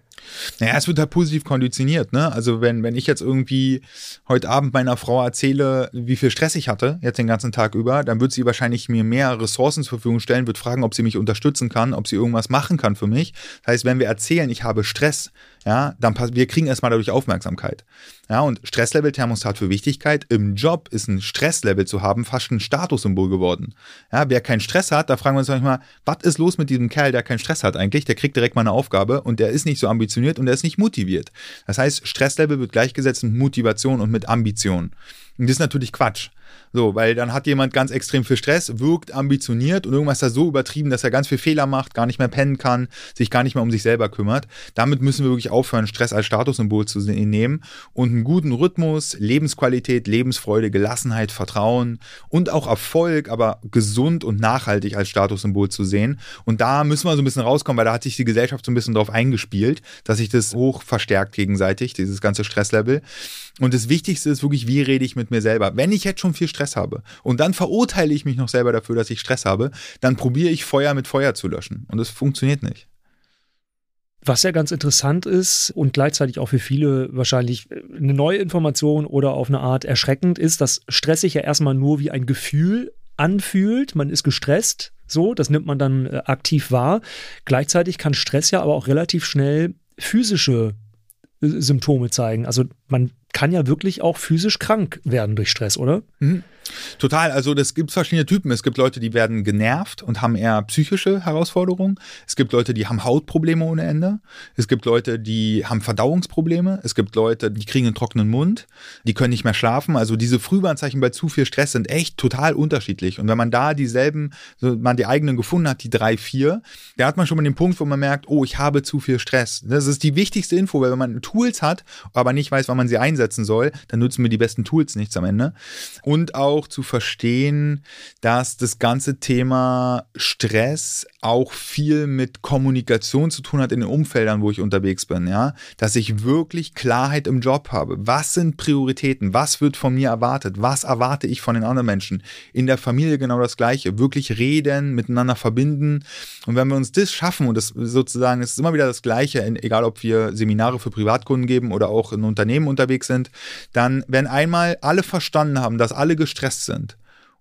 Naja, es wird halt positiv konditioniert, ne? Also wenn, wenn ich jetzt irgendwie heute Abend meiner Frau erzähle, wie viel Stress ich hatte, jetzt den ganzen Tag über, dann wird sie wahrscheinlich mir mehr Ressourcen zur Verfügung stellen, wird fragen, ob sie mich unterstützen kann, ob sie irgendwas machen kann für mich. Das heißt, wenn wir erzählen, ich habe Stress, ja, dann wir kriegen erstmal dadurch Aufmerksamkeit. Ja, und Stresslevel-Thermostat für Wichtigkeit. Im Job ist ein Stresslevel zu haben fast ein Statussymbol geworden. Ja, wer keinen Stress hat, da fragen wir uns manchmal, was ist los mit diesem Kerl, der keinen Stress hat eigentlich? Der kriegt direkt mal eine Aufgabe und der ist nicht so ambitioniert und der ist nicht motiviert. Das heißt, Stresslevel wird gleichgesetzt mit Motivation und mit Ambition. Und das ist natürlich Quatsch. So, weil dann hat jemand ganz extrem viel Stress, wirkt ambitioniert und irgendwas da so übertrieben, dass er ganz viel Fehler macht, gar nicht mehr pennen kann, sich gar nicht mehr um sich selber kümmert. Damit müssen wir wirklich aufhören, Stress als Statussymbol zu nehmen und einen guten Rhythmus, Lebensqualität, Lebensfreude, Gelassenheit, Vertrauen und auch Erfolg, aber gesund und nachhaltig als Statussymbol zu sehen. Und da müssen wir so ein bisschen rauskommen, weil da hat sich die Gesellschaft so ein bisschen drauf eingespielt, dass sich das hoch verstärkt gegenseitig, dieses ganze Stresslevel. Und das Wichtigste ist wirklich, wie rede ich mit mir selber? Wenn ich jetzt schon viel Stress habe und dann verurteile ich mich noch selber dafür, dass ich Stress habe, dann probiere ich Feuer mit Feuer zu löschen. Und das funktioniert nicht. Was ja ganz interessant ist und gleichzeitig auch für viele wahrscheinlich eine neue Information oder auf eine Art erschreckend ist, dass Stress sich ja erstmal nur wie ein Gefühl anfühlt. Man ist gestresst, so, das nimmt man dann äh, aktiv wahr. Gleichzeitig kann Stress ja aber auch relativ schnell physische Symptome zeigen. Also man kann ja wirklich auch physisch krank werden durch Stress, oder? Mhm. Total, also das gibt verschiedene Typen. Es gibt Leute, die werden genervt und haben eher psychische Herausforderungen. Es gibt Leute, die haben Hautprobleme ohne Ende. Es gibt Leute, die haben Verdauungsprobleme. Es gibt Leute, die kriegen einen trockenen Mund, die können nicht mehr schlafen. Also diese Frühwarnzeichen bei zu viel Stress sind echt total unterschiedlich. Und wenn man da dieselben, so man die eigenen gefunden hat, die drei, vier, da hat man schon mal den Punkt, wo man merkt, oh, ich habe zu viel Stress. Das ist die wichtigste Info, weil wenn man Tools hat, aber nicht weiß, wann man sie einsetzen soll, dann nutzen mir die besten Tools nichts am Ende. Und auch auch zu verstehen, dass das ganze Thema Stress auch viel mit Kommunikation zu tun hat in den Umfeldern, wo ich unterwegs bin, ja, dass ich wirklich Klarheit im Job habe. Was sind Prioritäten? Was wird von mir erwartet? Was erwarte ich von den anderen Menschen? In der Familie genau das Gleiche. Wirklich reden, miteinander verbinden. Und wenn wir uns das schaffen und das sozusagen, ist immer wieder das Gleiche, egal ob wir Seminare für Privatkunden geben oder auch in Unternehmen unterwegs sind, dann, wenn einmal alle verstanden haben, dass alle gestresst sind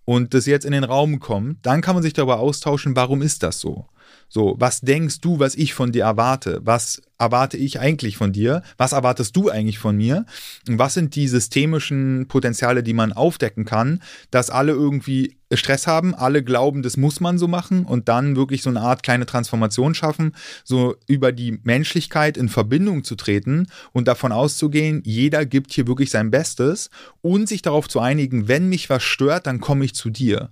und das jetzt in den Raum kommt, dann kann man sich darüber austauschen, warum ist das so? So, was denkst du, was ich von dir erwarte? Was erwarte ich eigentlich von dir? Was erwartest du eigentlich von mir? Und was sind die systemischen Potenziale, die man aufdecken kann, dass alle irgendwie Stress haben, alle glauben, das muss man so machen und dann wirklich so eine Art kleine Transformation schaffen, so über die Menschlichkeit in Verbindung zu treten und davon auszugehen, jeder gibt hier wirklich sein Bestes und sich darauf zu einigen, wenn mich was stört, dann komme ich zu dir.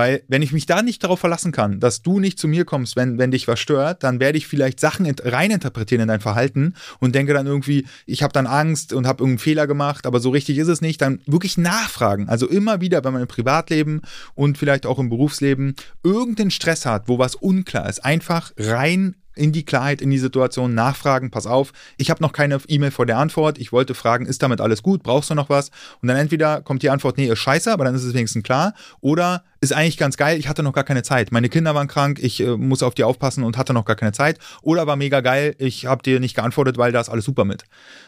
Weil wenn ich mich da nicht darauf verlassen kann, dass du nicht zu mir kommst, wenn, wenn dich was stört, dann werde ich vielleicht Sachen reininterpretieren in dein Verhalten und denke dann irgendwie, ich habe dann Angst und habe irgendeinen Fehler gemacht, aber so richtig ist es nicht. Dann wirklich nachfragen. Also immer wieder, wenn man im Privatleben und vielleicht auch im Berufsleben irgendeinen Stress hat, wo was unklar ist, einfach rein in die Klarheit, in die Situation, nachfragen, pass auf, ich habe noch keine E-Mail vor der Antwort, ich wollte fragen, ist damit alles gut, brauchst du noch was? Und dann entweder kommt die Antwort, nee, ist scheiße, aber dann ist es wenigstens klar, oder ist eigentlich ganz geil, ich hatte noch gar keine Zeit. Meine Kinder waren krank, ich äh, muss auf die aufpassen und hatte noch gar keine Zeit. Oder war mega geil, ich habe dir nicht geantwortet, weil da ist alles super mit.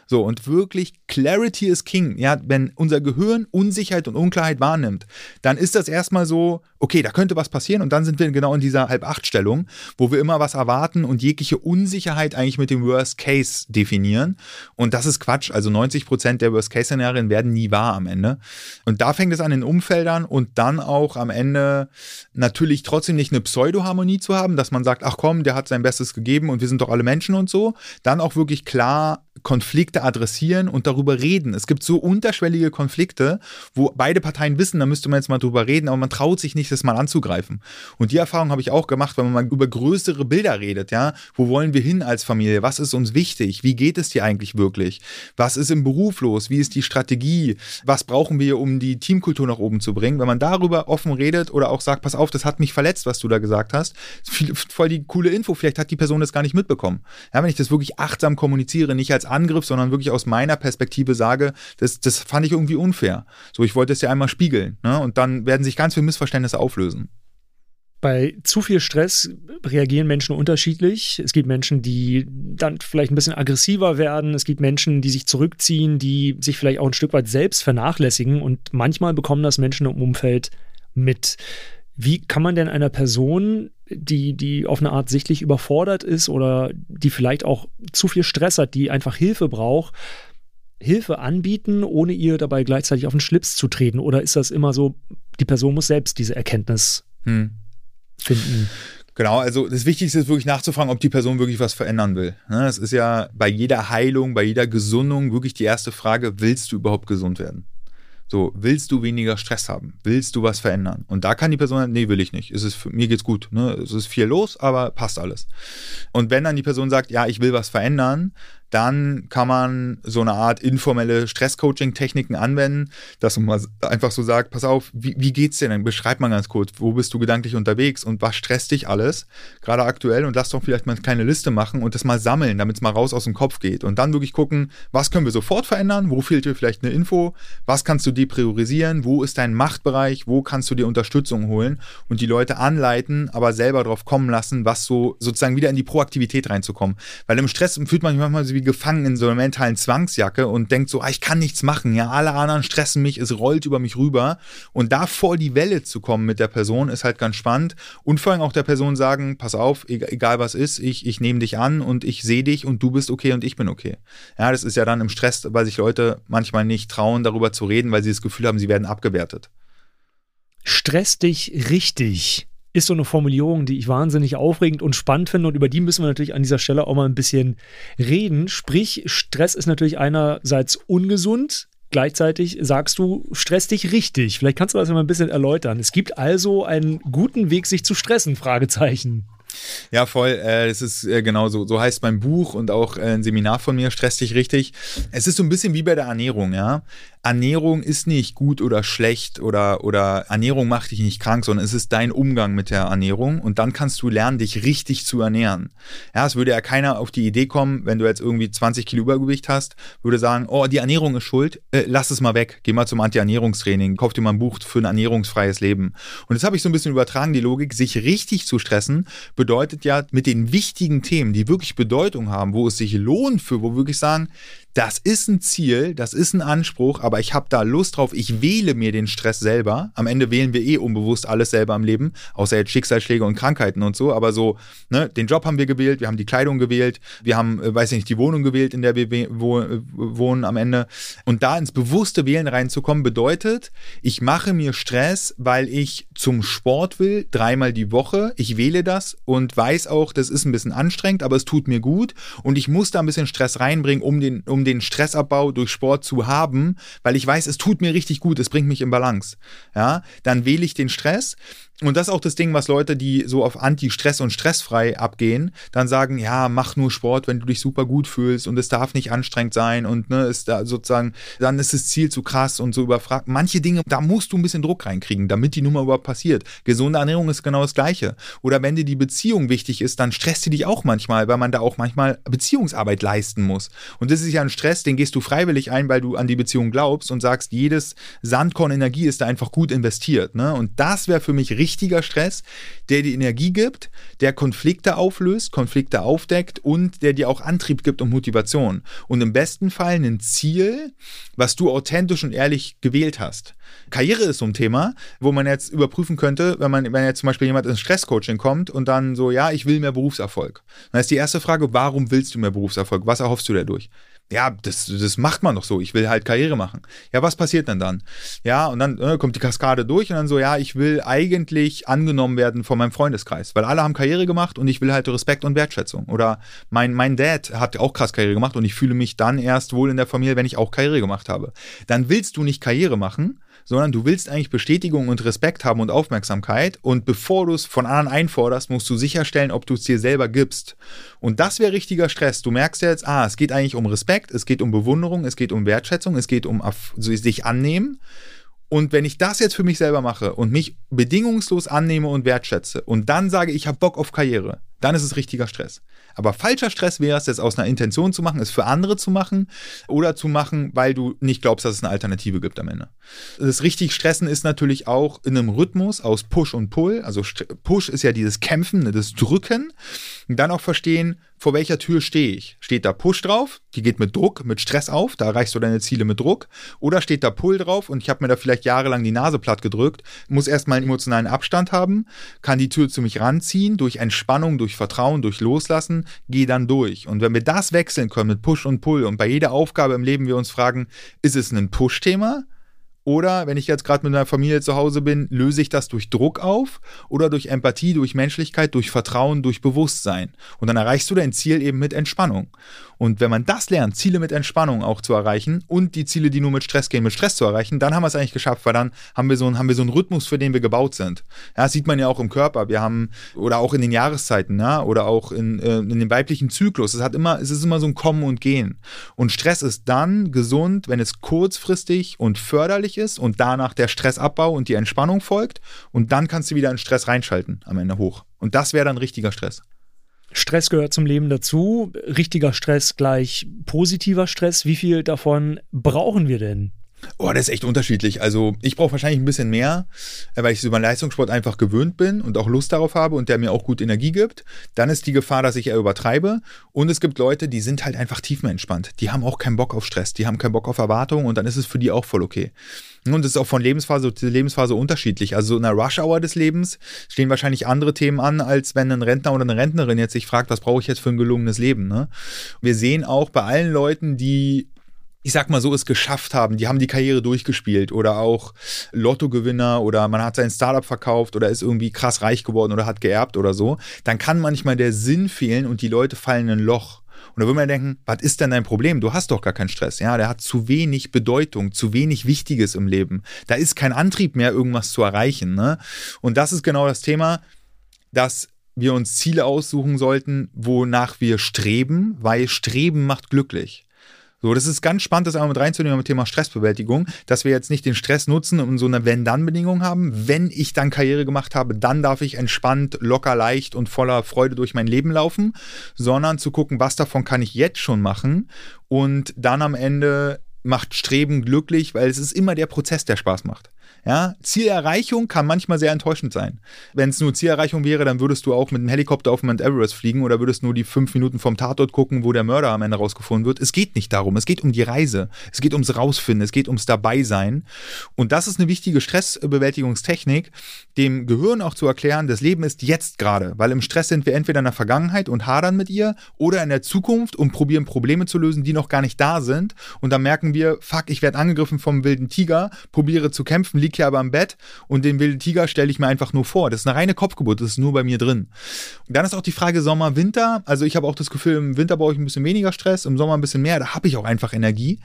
So, und wirklich, Clarity is King. Ja, wenn unser Gehirn Unsicherheit und Unklarheit wahrnimmt, dann ist das erstmal so, okay, da könnte was passieren und dann sind wir genau in dieser Halb-Acht-Stellung, wo wir immer was erwarten und jegliche Unsicherheit eigentlich mit dem Worst Case definieren. Und das ist Quatsch. Also 90 Prozent der Worst Case-Szenarien werden nie wahr am Ende. Und da fängt es an in Umfeldern und dann auch am Ende Ende natürlich trotzdem nicht eine Pseudo-Harmonie zu haben, dass man sagt, ach komm, der hat sein Bestes gegeben und wir sind doch alle Menschen und so. Dann auch wirklich klar Konflikte adressieren und darüber reden. Es gibt so unterschwellige Konflikte, wo beide Parteien wissen, da müsste man jetzt mal drüber reden, aber man traut sich nicht, das mal anzugreifen. Und die Erfahrung habe ich auch gemacht, wenn man mal über größere Bilder redet, ja. Wo wollen wir hin als Familie? Was ist uns wichtig? Wie geht es dir eigentlich wirklich? Was ist im Beruf los? Wie ist die Strategie? Was brauchen wir, um die Teamkultur nach oben zu bringen? Wenn man darüber offen redet oder auch sagt, pass auf, das hat mich verletzt, was du da gesagt hast, voll die coole Info, vielleicht hat die Person das gar nicht mitbekommen. Ja, wenn ich das wirklich achtsam kommuniziere, nicht als Angriff, sondern wirklich aus meiner Perspektive sage, das, das fand ich irgendwie unfair. So, ich wollte es ja einmal spiegeln. Ne? Und dann werden sich ganz viele Missverständnisse auflösen. Bei zu viel Stress reagieren Menschen unterschiedlich. Es gibt Menschen, die dann vielleicht ein bisschen aggressiver werden. Es gibt Menschen, die sich zurückziehen, die sich vielleicht auch ein Stück weit selbst vernachlässigen. Und manchmal bekommen das Menschen im Umfeld mit. Wie kann man denn einer Person, die, die auf eine Art sichtlich überfordert ist oder die vielleicht auch zu viel Stress hat, die einfach Hilfe braucht, Hilfe anbieten, ohne ihr dabei gleichzeitig auf den Schlips zu treten? Oder ist das immer so, die Person muss selbst diese Erkenntnis hm. finden? Genau, also das Wichtigste ist wirklich nachzufragen, ob die Person wirklich was verändern will. Das ist ja bei jeder Heilung, bei jeder Gesundung wirklich die erste Frage, willst du überhaupt gesund werden? So, willst du weniger Stress haben? Willst du was verändern? Und da kann die Person sagen, nee, will ich nicht. Es ist, mir geht's gut. Ne? Es ist viel los, aber passt alles. Und wenn dann die Person sagt, ja, ich will was verändern, dann kann man so eine Art informelle Stress-Coaching-Techniken anwenden, dass man einfach so sagt, pass auf, wie, wie geht's dir denn? Beschreib mal ganz kurz, wo bist du gedanklich unterwegs und was stresst dich alles, gerade aktuell? Und lass doch vielleicht mal eine kleine Liste machen und das mal sammeln, damit es mal raus aus dem Kopf geht. Und dann wirklich gucken, was können wir sofort verändern, wo fehlt dir vielleicht eine Info, was kannst du depriorisieren, wo ist dein Machtbereich, wo kannst du dir Unterstützung holen? Und die Leute anleiten, aber selber drauf kommen lassen, was so sozusagen wieder in die Proaktivität reinzukommen, weil im Stress fühlt man sich manchmal so wie gefangen in so einer mentalen Zwangsjacke und denkt so, ah, ich kann nichts machen, ja, alle anderen stressen mich, es rollt über mich rüber und da vor die Welle zu kommen mit der Person ist halt ganz spannend und vor allem auch der Person sagen, pass auf, egal was ist, ich, ich nehme dich an und ich sehe dich und du bist okay und ich bin okay. Ja, das ist ja dann im Stress, weil sich Leute manchmal nicht trauen, darüber zu reden, weil sie das Gefühl haben, sie werden abgewertet. Stress dich richtig ist so eine Formulierung, die ich wahnsinnig aufregend und spannend finde und über die müssen wir natürlich an dieser Stelle auch mal ein bisschen reden. Sprich, Stress ist natürlich einerseits ungesund, Gleichzeitig sagst du, stress dich richtig. Vielleicht kannst du das mal ein bisschen erläutern. Es gibt also einen guten Weg, sich zu stressen, Fragezeichen. Ja, voll. Äh, das ist äh, genau so. So heißt mein Buch und auch äh, ein Seminar von mir, Stress dich richtig. Es ist so ein bisschen wie bei der Ernährung, ja. Ernährung ist nicht gut oder schlecht oder, oder Ernährung macht dich nicht krank, sondern es ist dein Umgang mit der Ernährung und dann kannst du lernen, dich richtig zu ernähren. Ja, es würde ja keiner auf die Idee kommen, wenn du jetzt irgendwie 20 Kilo Übergewicht hast, würde sagen, oh, die Ernährung ist schuld, äh, lass es mal weg, geh mal zum Anti-Ernährungstraining, kauf dir mal ein Buch für ein ernährungsfreies Leben. Und das habe ich so ein bisschen übertragen, die Logik, sich richtig zu stressen, bedeutet ja mit den wichtigen Themen, die wirklich Bedeutung haben, wo es sich lohnt für, wo wir wirklich sagen, das ist ein Ziel, das ist ein Anspruch, aber ich habe da Lust drauf, ich wähle mir den Stress selber. Am Ende wählen wir eh unbewusst alles selber im Leben, außer jetzt Schicksalsschläge und Krankheiten und so, aber so, ne, den Job haben wir gewählt, wir haben die Kleidung gewählt, wir haben, äh, weiß ich nicht, die Wohnung gewählt, in der wir wohnen am Ende. Und da ins bewusste Wählen reinzukommen, bedeutet, ich mache mir Stress, weil ich zum Sport will, dreimal die Woche, ich wähle das und weiß auch, das ist ein bisschen anstrengend, aber es tut mir gut und ich muss da ein bisschen Stress reinbringen, um den, um den Stressabbau durch Sport zu haben, weil ich weiß, es tut mir richtig gut, es bringt mich in Balance. Ja, dann wähle ich den Stress und das ist auch das Ding, was Leute, die so auf Anti-Stress und stressfrei abgehen, dann sagen, ja, mach nur Sport, wenn du dich super gut fühlst und es darf nicht anstrengend sein und ne, ist da sozusagen, dann ist das Ziel zu krass und so überfragt. Manche Dinge, da musst du ein bisschen Druck reinkriegen, damit die Nummer überhaupt passiert. Gesunde Ernährung ist genau das Gleiche. Oder wenn dir die Beziehung wichtig ist, dann stresst sie dich auch manchmal, weil man da auch manchmal Beziehungsarbeit leisten muss. Und das ist ja ein Stress, den gehst du freiwillig ein, weil du an die Beziehung glaubst und sagst, jedes Sandkorn Energie ist da einfach gut investiert. Ne? Und das wäre für mich richtig richtiger Stress, der die Energie gibt, der Konflikte auflöst, Konflikte aufdeckt und der dir auch Antrieb gibt und Motivation. Und im besten Fall ein Ziel, was du authentisch und ehrlich gewählt hast. Karriere ist so ein Thema, wo man jetzt überprüfen könnte, wenn man, wenn jetzt zum Beispiel jemand ins Stresscoaching kommt und dann so, ja, ich will mehr Berufserfolg. Dann ist die erste Frage, warum willst du mehr Berufserfolg? Was erhoffst du dadurch? Ja, das, das macht man doch so. Ich will halt Karriere machen. Ja, was passiert denn dann? Ja, und dann äh, kommt die Kaskade durch und dann so, ja, ich will eigentlich angenommen werden von meinem Freundeskreis, weil alle haben Karriere gemacht und ich will halt Respekt und Wertschätzung. Oder mein, mein Dad hat auch krass Karriere gemacht und ich fühle mich dann erst wohl in der Familie, wenn ich auch Karriere gemacht habe. Dann willst du nicht Karriere machen, sondern du willst eigentlich Bestätigung und Respekt haben und Aufmerksamkeit. Und bevor du es von anderen einforderst, musst du sicherstellen, ob du es dir selber gibst. Und das wäre richtiger Stress. Du merkst jetzt, ah, es geht eigentlich um Respekt, es geht um Bewunderung, es geht um Wertschätzung, es geht um sich annehmen. Und wenn ich das jetzt für mich selber mache und mich bedingungslos annehme und wertschätze und dann sage, ich habe Bock auf Karriere, dann ist es richtiger Stress. Aber falscher Stress wäre es, jetzt aus einer Intention zu machen, es für andere zu machen oder zu machen, weil du nicht glaubst, dass es eine Alternative gibt am Ende. Das richtig Stressen ist natürlich auch in einem Rhythmus aus Push und Pull. Also Push ist ja dieses Kämpfen, ne, das Drücken. Und dann auch verstehen, vor welcher Tür stehe ich? Steht da Push drauf? Die geht mit Druck, mit Stress auf, da erreichst du deine Ziele mit Druck. Oder steht da Pull drauf und ich habe mir da vielleicht jahrelang die Nase platt gedrückt, muss erstmal einen emotionalen Abstand haben, kann die Tür zu mich ranziehen, durch Entspannung, durch Vertrauen, durch Loslassen, gehe dann durch. Und wenn wir das wechseln können mit Push und Pull und bei jeder Aufgabe im Leben wir uns fragen, ist es ein Push-Thema? Oder wenn ich jetzt gerade mit meiner Familie zu Hause bin, löse ich das durch Druck auf oder durch Empathie, durch Menschlichkeit, durch Vertrauen, durch Bewusstsein. Und dann erreichst du dein Ziel eben mit Entspannung. Und wenn man das lernt, Ziele mit Entspannung auch zu erreichen und die Ziele, die nur mit Stress gehen, mit Stress zu erreichen, dann haben wir es eigentlich geschafft, weil dann haben wir so, einen, haben wir so einen Rhythmus, für den wir gebaut sind. Ja, das sieht man ja auch im Körper. Wir haben, oder auch in den Jahreszeiten, ja, oder auch in, äh, in dem weiblichen Zyklus. Es hat immer, es ist immer so ein Kommen und Gehen. Und Stress ist dann gesund, wenn es kurzfristig und förderlich ist und danach der Stressabbau und die Entspannung folgt. Und dann kannst du wieder in Stress reinschalten am Ende hoch. Und das wäre dann richtiger Stress. Stress gehört zum Leben dazu. Richtiger Stress gleich positiver Stress. Wie viel davon brauchen wir denn? Oh, das ist echt unterschiedlich. Also ich brauche wahrscheinlich ein bisschen mehr, äh, weil ich über Leistungssport einfach gewöhnt bin und auch Lust darauf habe und der mir auch gut Energie gibt. Dann ist die Gefahr, dass ich eher übertreibe. Und es gibt Leute, die sind halt einfach tiefenentspannt. Die haben auch keinen Bock auf Stress, die haben keinen Bock auf Erwartungen und dann ist es für die auch voll okay. Und es ist auch von Lebensphase zu Lebensphase unterschiedlich. Also in der Rush-Hour des Lebens stehen wahrscheinlich andere Themen an, als wenn ein Rentner oder eine Rentnerin jetzt sich fragt, was brauche ich jetzt für ein gelungenes Leben. Ne? Wir sehen auch bei allen Leuten, die ich sag mal so, es geschafft haben. Die haben die Karriere durchgespielt oder auch Lottogewinner oder man hat sein Startup verkauft oder ist irgendwie krass reich geworden oder hat geerbt oder so. Dann kann manchmal der Sinn fehlen und die Leute fallen in ein Loch. Und da würde man denken, was ist denn dein Problem? Du hast doch gar keinen Stress. Ja, der hat zu wenig Bedeutung, zu wenig Wichtiges im Leben. Da ist kein Antrieb mehr, irgendwas zu erreichen. Ne? Und das ist genau das Thema, dass wir uns Ziele aussuchen sollten, wonach wir streben, weil Streben macht glücklich. So, das ist ganz spannend, das einmal mit reinzunehmen mit Thema Stressbewältigung, dass wir jetzt nicht den Stress nutzen und so eine Wenn-Dann-Bedingung haben. Wenn ich dann Karriere gemacht habe, dann darf ich entspannt, locker, leicht und voller Freude durch mein Leben laufen, sondern zu gucken, was davon kann ich jetzt schon machen und dann am Ende macht Streben glücklich, weil es ist immer der Prozess, der Spaß macht. Ja, Zielerreichung kann manchmal sehr enttäuschend sein. Wenn es nur Zielerreichung wäre, dann würdest du auch mit einem Helikopter auf Mount Everest fliegen oder würdest nur die fünf Minuten vom Tatort gucken, wo der Mörder am Ende rausgefunden wird. Es geht nicht darum. Es geht um die Reise. Es geht ums Rausfinden. Es geht ums Dabeisein. Und das ist eine wichtige Stressbewältigungstechnik, dem Gehirn auch zu erklären, das Leben ist jetzt gerade. Weil im Stress sind wir entweder in der Vergangenheit und hadern mit ihr oder in der Zukunft und probieren Probleme zu lösen, die noch gar nicht da sind. Und dann merken wir, fuck, ich werde angegriffen vom wilden Tiger, probiere zu kämpfen, liege hier aber im Bett und den wilden Tiger stelle ich mir einfach nur vor. Das ist eine reine Kopfgeburt, das ist nur bei mir drin. Und dann ist auch die Frage Sommer, Winter. Also ich habe auch das Gefühl, im Winter brauche ich ein bisschen weniger Stress, im Sommer ein bisschen mehr, da habe ich auch einfach Energie.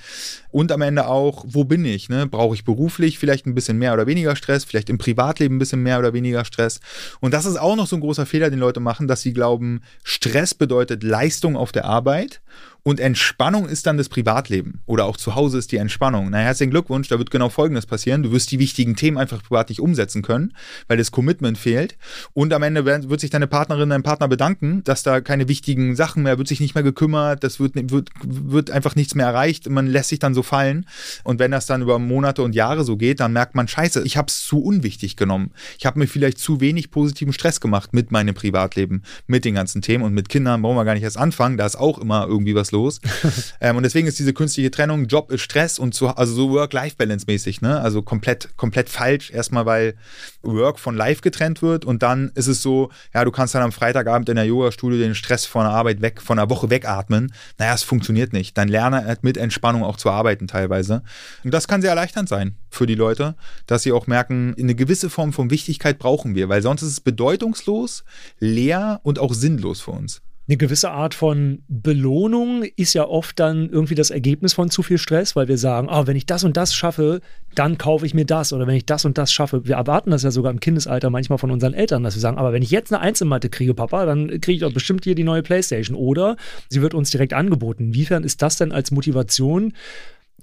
Und am Ende auch, wo bin ich? Ne? Brauche ich beruflich vielleicht ein bisschen mehr oder weniger Stress, vielleicht im Privatleben ein bisschen mehr oder weniger Stress. Und das ist auch noch so ein großer Fehler, den Leute machen, dass sie glauben, Stress bedeutet Leistung auf der Arbeit und Entspannung ist dann das Privatleben. Oder auch zu Hause ist die Entspannung. Na, herzlichen Glückwunsch, da wird genau Folgendes passieren. Du wirst die wichtigen Themen einfach privat nicht umsetzen können, weil das Commitment fehlt. Und am Ende wird sich deine Partnerin, dein Partner bedanken, dass da keine wichtigen Sachen mehr, wird sich nicht mehr gekümmert, das wird, wird, wird einfach nichts mehr erreicht. Man lässt sich dann so fallen. Und wenn das dann über Monate und Jahre so geht, dann merkt man, scheiße, ich habe es zu unwichtig genommen. Ich habe mir vielleicht zu wenig positiven Stress gemacht mit meinem Privatleben, mit den ganzen Themen. Und mit Kindern brauchen wir gar nicht erst anfangen. Da ist auch immer irgendwie was los los. ähm, und deswegen ist diese künstliche Trennung, Job ist Stress und zu, also so Work-Life-Balance-mäßig, ne? Also komplett, komplett falsch. Erstmal, weil Work von Life getrennt wird und dann ist es so, ja, du kannst dann am Freitagabend in der Yoga-Studio den Stress von der Arbeit weg, von der Woche wegatmen. Naja, es funktioniert nicht. Dann lerne halt mit Entspannung auch zu arbeiten teilweise. Und das kann sehr erleichternd sein für die Leute, dass sie auch merken, eine gewisse Form von Wichtigkeit brauchen wir, weil sonst ist es bedeutungslos, leer und auch sinnlos für uns eine gewisse Art von Belohnung ist ja oft dann irgendwie das Ergebnis von zu viel Stress, weil wir sagen, oh, wenn ich das und das schaffe, dann kaufe ich mir das oder wenn ich das und das schaffe. Wir erwarten das ja sogar im Kindesalter manchmal von unseren Eltern, dass wir sagen, aber wenn ich jetzt eine Einzelmatte kriege, Papa, dann kriege ich doch bestimmt hier die neue Playstation oder sie wird uns direkt angeboten. Inwiefern ist das denn als Motivation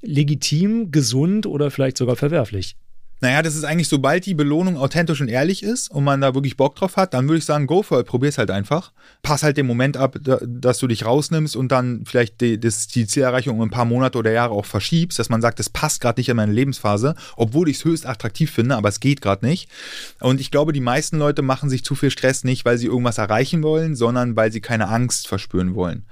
legitim, gesund oder vielleicht sogar verwerflich? Naja, das ist eigentlich, sobald die Belohnung authentisch und ehrlich ist und man da wirklich Bock drauf hat, dann würde ich sagen, go for it, probier's halt einfach. Pass halt den Moment ab, dass du dich rausnimmst und dann vielleicht die, das, die Zielerreichung um ein paar Monate oder Jahre auch verschiebst, dass man sagt, das passt gerade nicht in meine Lebensphase, obwohl ich es höchst attraktiv finde, aber es geht gerade nicht. Und ich glaube, die meisten Leute machen sich zu viel Stress nicht, weil sie irgendwas erreichen wollen, sondern weil sie keine Angst verspüren wollen.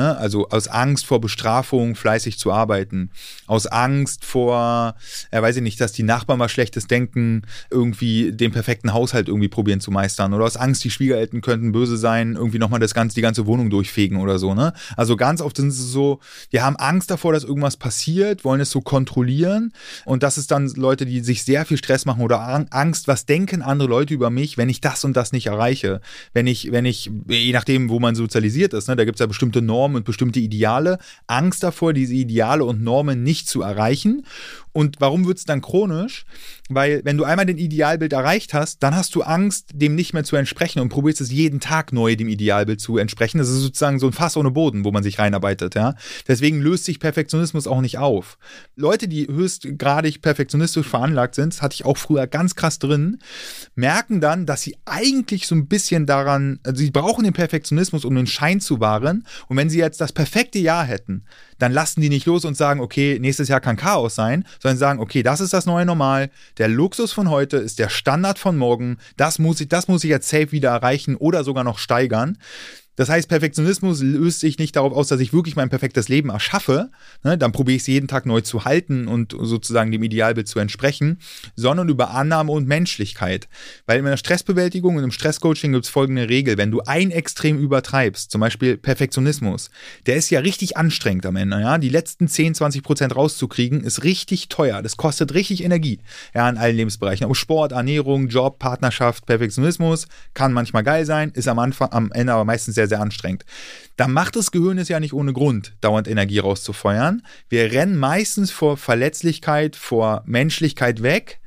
Ne? Also aus Angst vor Bestrafung fleißig zu arbeiten, aus Angst vor, äh, weiß ich nicht, dass die Nachbarn mal schlechtes Denken irgendwie den perfekten Haushalt irgendwie probieren zu meistern oder aus Angst, die Schwiegereltern könnten böse sein, irgendwie nochmal das ganze, die ganze Wohnung durchfegen oder so. Ne? Also ganz oft sind es so, die haben Angst davor, dass irgendwas passiert, wollen es so kontrollieren und das ist dann Leute, die sich sehr viel Stress machen oder Angst, was denken andere Leute über mich, wenn ich das und das nicht erreiche, wenn ich, wenn ich, je nachdem, wo man sozialisiert ist, ne, da gibt es ja bestimmte Normen, Normen und bestimmte Ideale, Angst davor, diese Ideale und Normen nicht zu erreichen. Und warum wird es dann chronisch? Weil wenn du einmal den Idealbild erreicht hast, dann hast du Angst, dem nicht mehr zu entsprechen und probierst es jeden Tag neu dem Idealbild zu entsprechen. Das ist sozusagen so ein Fass ohne Boden, wo man sich reinarbeitet. Ja? Deswegen löst sich Perfektionismus auch nicht auf. Leute, die höchstgradig perfektionistisch veranlagt sind, das hatte ich auch früher ganz krass drin, merken dann, dass sie eigentlich so ein bisschen daran, also sie brauchen den Perfektionismus, um den Schein zu wahren. Und wenn sie jetzt das perfekte Jahr hätten, dann lassen die nicht los und sagen, okay, nächstes Jahr kann Chaos sein, sondern sagen, okay, das ist das neue Normal, der Luxus von heute ist der Standard von morgen, das muss ich, das muss ich jetzt safe wieder erreichen oder sogar noch steigern. Das heißt, Perfektionismus löst sich nicht darauf aus, dass ich wirklich mein perfektes Leben erschaffe, ne, dann probiere ich es jeden Tag neu zu halten und sozusagen dem Idealbild zu entsprechen, sondern über Annahme und Menschlichkeit. Weil in der Stressbewältigung und im Stresscoaching gibt es folgende Regel. Wenn du ein Extrem übertreibst, zum Beispiel Perfektionismus, der ist ja richtig anstrengend am Ende. Ja? Die letzten 10, 20 Prozent rauszukriegen, ist richtig teuer. Das kostet richtig Energie ja, in allen Lebensbereichen. Ob Sport, Ernährung, Job, Partnerschaft, Perfektionismus kann manchmal geil sein, ist am Anfang, am Ende aber meistens sehr, sehr anstrengend. Da macht das Gehirn es ja nicht ohne Grund, dauernd Energie rauszufeuern. Wir rennen meistens vor Verletzlichkeit, vor Menschlichkeit weg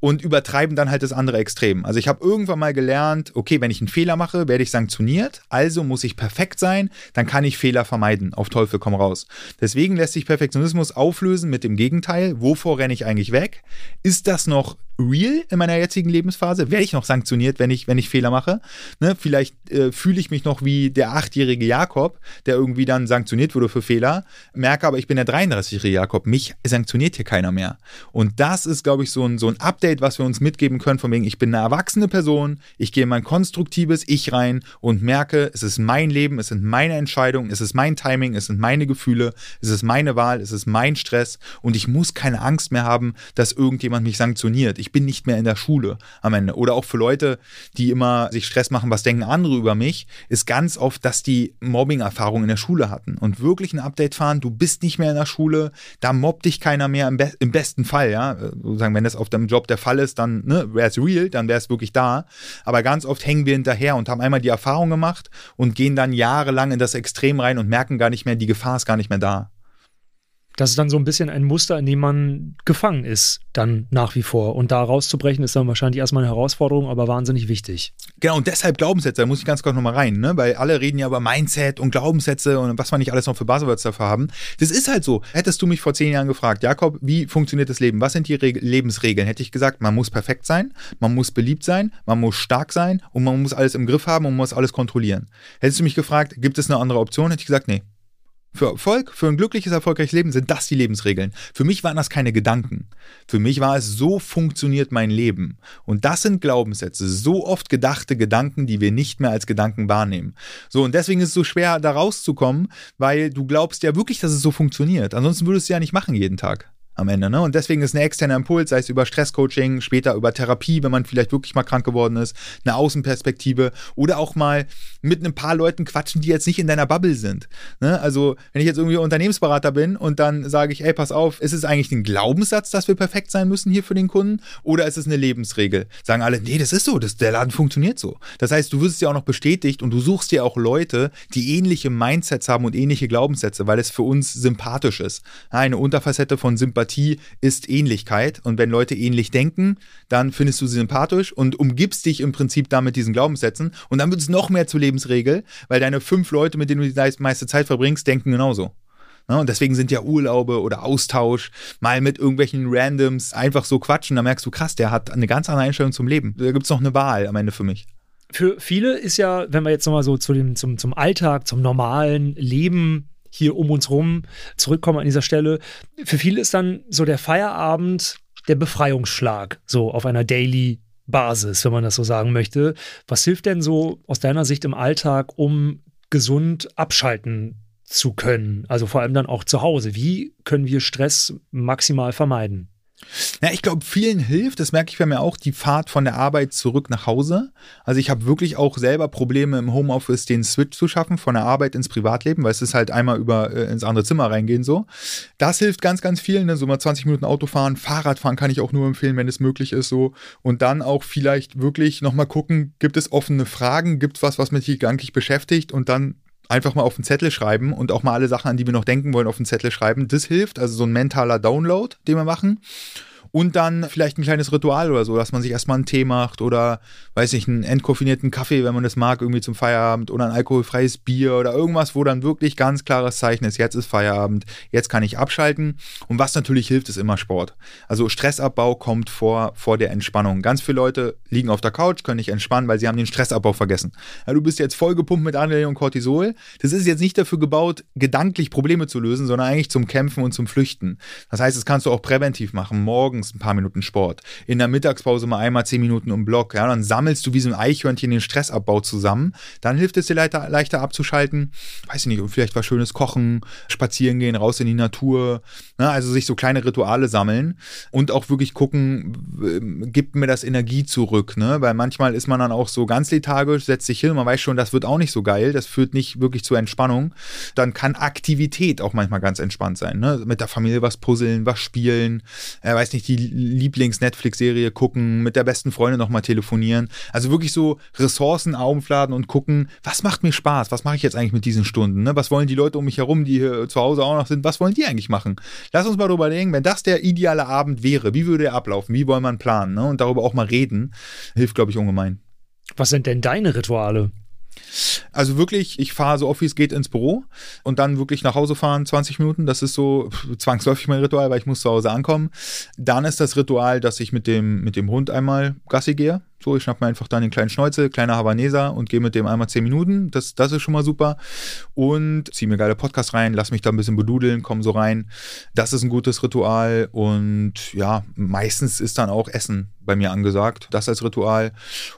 und übertreiben dann halt das andere Extrem. Also ich habe irgendwann mal gelernt, okay, wenn ich einen Fehler mache, werde ich sanktioniert, also muss ich perfekt sein, dann kann ich Fehler vermeiden, auf Teufel komm raus. Deswegen lässt sich Perfektionismus auflösen mit dem Gegenteil, wovor renne ich eigentlich weg? Ist das noch real in meiner jetzigen Lebensphase? Werde ich noch sanktioniert, wenn ich, wenn ich Fehler mache? Ne? Vielleicht äh, fühle ich mich noch wie der achtjährige Jakob, der irgendwie dann sanktioniert wurde für Fehler, merke aber, ich bin der 33-jährige Jakob, mich sanktioniert hier keiner mehr. Und das ist, glaube ich, so ein, so ein Update, was wir uns mitgeben können, von wegen, ich bin eine erwachsene Person, ich gehe in mein konstruktives Ich rein und merke, es ist mein Leben, es sind meine Entscheidungen, es ist mein Timing, es sind meine Gefühle, es ist meine Wahl, es ist mein Stress und ich muss keine Angst mehr haben, dass irgendjemand mich sanktioniert. Ich bin nicht mehr in der Schule am Ende. Oder auch für Leute, die immer sich Stress machen, was denken andere über mich, ist ganz oft, dass die Mobbing-Erfahrungen in der Schule hatten und wirklich ein Update fahren, du bist nicht mehr in der Schule, da mobbt dich keiner mehr im, be im besten Fall, ja. Sozusagen, wenn das auf deinem Job der Fall ist, dann ne, wäre es real, dann wäre es wirklich da. Aber ganz oft hängen wir hinterher und haben einmal die Erfahrung gemacht und gehen dann jahrelang in das Extrem rein und merken gar nicht mehr, die Gefahr ist gar nicht mehr da das ist dann so ein bisschen ein Muster, in dem man gefangen ist, dann nach wie vor. Und da rauszubrechen ist dann wahrscheinlich erstmal eine Herausforderung, aber wahnsinnig wichtig. Genau, und deshalb Glaubenssätze, da muss ich ganz kurz nochmal rein, ne? weil alle reden ja über Mindset und Glaubenssätze und was man nicht alles noch für Buzzwords dafür haben. Das ist halt so. Hättest du mich vor zehn Jahren gefragt, Jakob, wie funktioniert das Leben? Was sind die Reg Lebensregeln? Hätte ich gesagt, man muss perfekt sein, man muss beliebt sein, man muss stark sein und man muss alles im Griff haben und muss alles kontrollieren. Hättest du mich gefragt, gibt es eine andere Option? Hätte ich gesagt, nee, für Erfolg, für ein glückliches, erfolgreiches Leben sind das die Lebensregeln. Für mich waren das keine Gedanken. Für mich war es, so funktioniert mein Leben. Und das sind Glaubenssätze, so oft gedachte Gedanken, die wir nicht mehr als Gedanken wahrnehmen. So, und deswegen ist es so schwer, da rauszukommen, weil du glaubst ja wirklich, dass es so funktioniert. Ansonsten würdest du ja nicht machen jeden Tag am Ende. Ne? Und deswegen ist ein externer Impuls, sei es über Stresscoaching, später über Therapie, wenn man vielleicht wirklich mal krank geworden ist, eine Außenperspektive oder auch mal mit ein paar Leuten quatschen, die jetzt nicht in deiner Bubble sind. Ne? Also wenn ich jetzt irgendwie Unternehmensberater bin und dann sage ich, ey, pass auf, ist es eigentlich ein Glaubenssatz, dass wir perfekt sein müssen hier für den Kunden oder ist es eine Lebensregel? Sagen alle, nee, das ist so, das, der Laden funktioniert so. Das heißt, du wirst ja auch noch bestätigt und du suchst dir auch Leute, die ähnliche Mindsets haben und ähnliche Glaubenssätze, weil es für uns sympathisch ist. Eine Unterfacette von Sympathie Sympathie ist Ähnlichkeit. Und wenn Leute ähnlich denken, dann findest du sie sympathisch und umgibst dich im Prinzip damit diesen Glaubenssätzen. Und dann wird es noch mehr zur Lebensregel, weil deine fünf Leute, mit denen du die meiste Zeit verbringst, denken genauso. Ja, und deswegen sind ja Urlaube oder Austausch mal mit irgendwelchen Randoms einfach so quatschen. Da merkst du, krass, der hat eine ganz andere Einstellung zum Leben. Da gibt es noch eine Wahl am Ende für mich für viele ist ja, wenn wir jetzt nochmal so zu dem, zum, zum Alltag, zum normalen Leben hier um uns rum zurückkommen an dieser Stelle. Für viele ist dann so der Feierabend der Befreiungsschlag, so auf einer Daily Basis, wenn man das so sagen möchte. Was hilft denn so aus deiner Sicht im Alltag, um gesund abschalten zu können? Also vor allem dann auch zu Hause. Wie können wir Stress maximal vermeiden? Ja, ich glaube, vielen hilft, das merke ich bei mir auch, die Fahrt von der Arbeit zurück nach Hause. Also ich habe wirklich auch selber Probleme im Homeoffice den Switch zu schaffen von der Arbeit ins Privatleben, weil es ist halt einmal über äh, ins andere Zimmer reingehen so. Das hilft ganz, ganz vielen, ne? so mal 20 Minuten Autofahren, Fahrradfahren kann ich auch nur empfehlen, wenn es möglich ist so. Und dann auch vielleicht wirklich nochmal gucken, gibt es offene Fragen, gibt es was, was mich gedanklich beschäftigt und dann einfach mal auf den Zettel schreiben und auch mal alle Sachen, an die wir noch denken wollen, auf den Zettel schreiben. Das hilft, also so ein mentaler Download, den wir machen und dann vielleicht ein kleines Ritual oder so, dass man sich erstmal einen Tee macht oder, weiß nicht, einen entkoffinierten Kaffee, wenn man das mag, irgendwie zum Feierabend oder ein alkoholfreies Bier oder irgendwas, wo dann wirklich ganz klares Zeichen ist, jetzt ist Feierabend, jetzt kann ich abschalten. Und was natürlich hilft, ist immer Sport. Also Stressabbau kommt vor, vor der Entspannung. Ganz viele Leute liegen auf der Couch, können nicht entspannen, weil sie haben den Stressabbau vergessen. Ja, du bist jetzt vollgepumpt mit Adrenalin und Cortisol. Das ist jetzt nicht dafür gebaut, gedanklich Probleme zu lösen, sondern eigentlich zum Kämpfen und zum Flüchten. Das heißt, das kannst du auch präventiv machen. Morgen morgens ein paar Minuten Sport, in der Mittagspause mal einmal zehn Minuten im Block, ja, dann sammelst du wie so ein Eichhörnchen den Stressabbau zusammen, dann hilft es dir leichter, leichter abzuschalten, weiß ich nicht, vielleicht was Schönes kochen, spazieren gehen, raus in die Natur, ne, also sich so kleine Rituale sammeln und auch wirklich gucken, gibt mir das Energie zurück, ne, weil manchmal ist man dann auch so ganz lethargisch, setzt sich hin, man weiß schon, das wird auch nicht so geil, das führt nicht wirklich zur Entspannung, dann kann Aktivität auch manchmal ganz entspannt sein, ne, mit der Familie was puzzeln, was spielen, äh, weiß nicht, die Lieblings-Netflix-Serie gucken, mit der besten Freundin nochmal telefonieren. Also wirklich so Ressourcen aufladen und gucken, was macht mir Spaß? Was mache ich jetzt eigentlich mit diesen Stunden? Ne? Was wollen die Leute um mich herum, die hier zu Hause auch noch sind? Was wollen die eigentlich machen? Lass uns mal darüber denken, wenn das der ideale Abend wäre, wie würde er ablaufen? Wie wollen man planen? Ne? Und darüber auch mal reden, hilft, glaube ich, ungemein. Was sind denn deine Rituale? Also wirklich, ich fahre so oft wie es geht ins Büro und dann wirklich nach Hause fahren, 20 Minuten. Das ist so zwangsläufig mein Ritual, weil ich muss zu Hause ankommen. Dann ist das Ritual, dass ich mit dem, mit dem Hund einmal Gassi gehe. So, ich schnapp mir einfach dann den kleinen Schnäuzel, kleiner Havaneser und gehe mit dem einmal 10 Minuten. Das, das ist schon mal super. Und ziehe mir geile Podcasts rein, lass mich da ein bisschen bedudeln, komm so rein. Das ist ein gutes Ritual. Und ja, meistens ist dann auch Essen bei mir angesagt. Das als Ritual.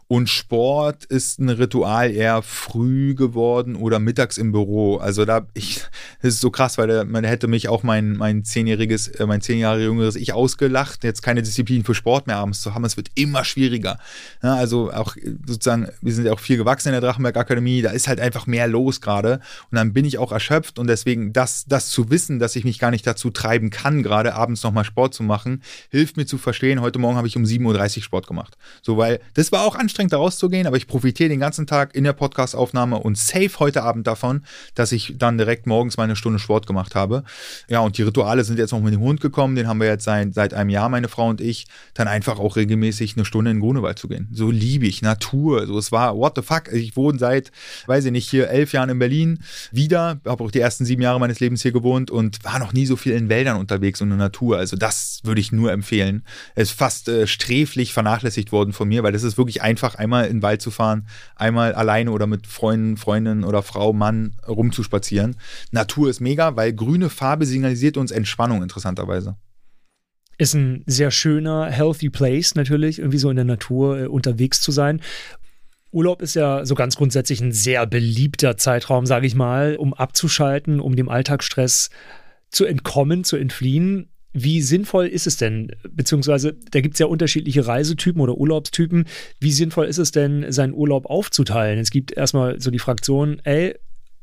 Und Sport ist ein Ritual eher früh geworden oder mittags im Büro. Also da, ich, das ist so krass, weil der, man hätte mich auch mein, mein zehnjähriges, äh, mein zehn Jahre jüngeres Ich ausgelacht, jetzt keine Disziplin für Sport mehr abends zu haben. Es wird immer schwieriger. Ja, also auch sozusagen, wir sind ja auch viel gewachsen in der Drachenberg Akademie, da ist halt einfach mehr los gerade. Und dann bin ich auch erschöpft und deswegen das, das zu wissen, dass ich mich gar nicht dazu treiben kann, gerade abends nochmal Sport zu machen, hilft mir zu verstehen, heute Morgen habe ich um 7.30 Uhr Sport gemacht. So, weil das war auch anstrengend, da rauszugehen, aber ich profitiere den ganzen Tag in der Podcastaufnahme und safe heute Abend davon, dass ich dann direkt morgens meine Stunde Sport gemacht habe. Ja, und die Rituale sind jetzt noch mit dem Hund gekommen, den haben wir jetzt seit, seit einem Jahr, meine Frau und ich, dann einfach auch regelmäßig eine Stunde in Grunewald zu gehen So liebe ich Natur. So, es war, what the fuck? Ich wohne seit, weiß ich nicht, hier elf Jahren in Berlin wieder, habe auch die ersten sieben Jahre meines Lebens hier gewohnt und war noch nie so viel in Wäldern unterwegs und in der Natur. Also das würde ich nur empfehlen. Es ist fast äh, sträflich vernachlässigt worden von mir, weil das ist wirklich einfach, einmal in den Wald zu fahren, einmal alleine oder mit Freunden, Freundin oder Frau, Mann rumzuspazieren. Natur ist mega, weil grüne Farbe signalisiert uns Entspannung interessanterweise. Ist ein sehr schöner, healthy place natürlich, irgendwie so in der Natur äh, unterwegs zu sein. Urlaub ist ja so ganz grundsätzlich ein sehr beliebter Zeitraum, sage ich mal, um abzuschalten, um dem Alltagsstress zu entkommen, zu entfliehen. Wie sinnvoll ist es denn, beziehungsweise da gibt es ja unterschiedliche Reisetypen oder Urlaubstypen, wie sinnvoll ist es denn, seinen Urlaub aufzuteilen? Es gibt erstmal so die Fraktion, ey,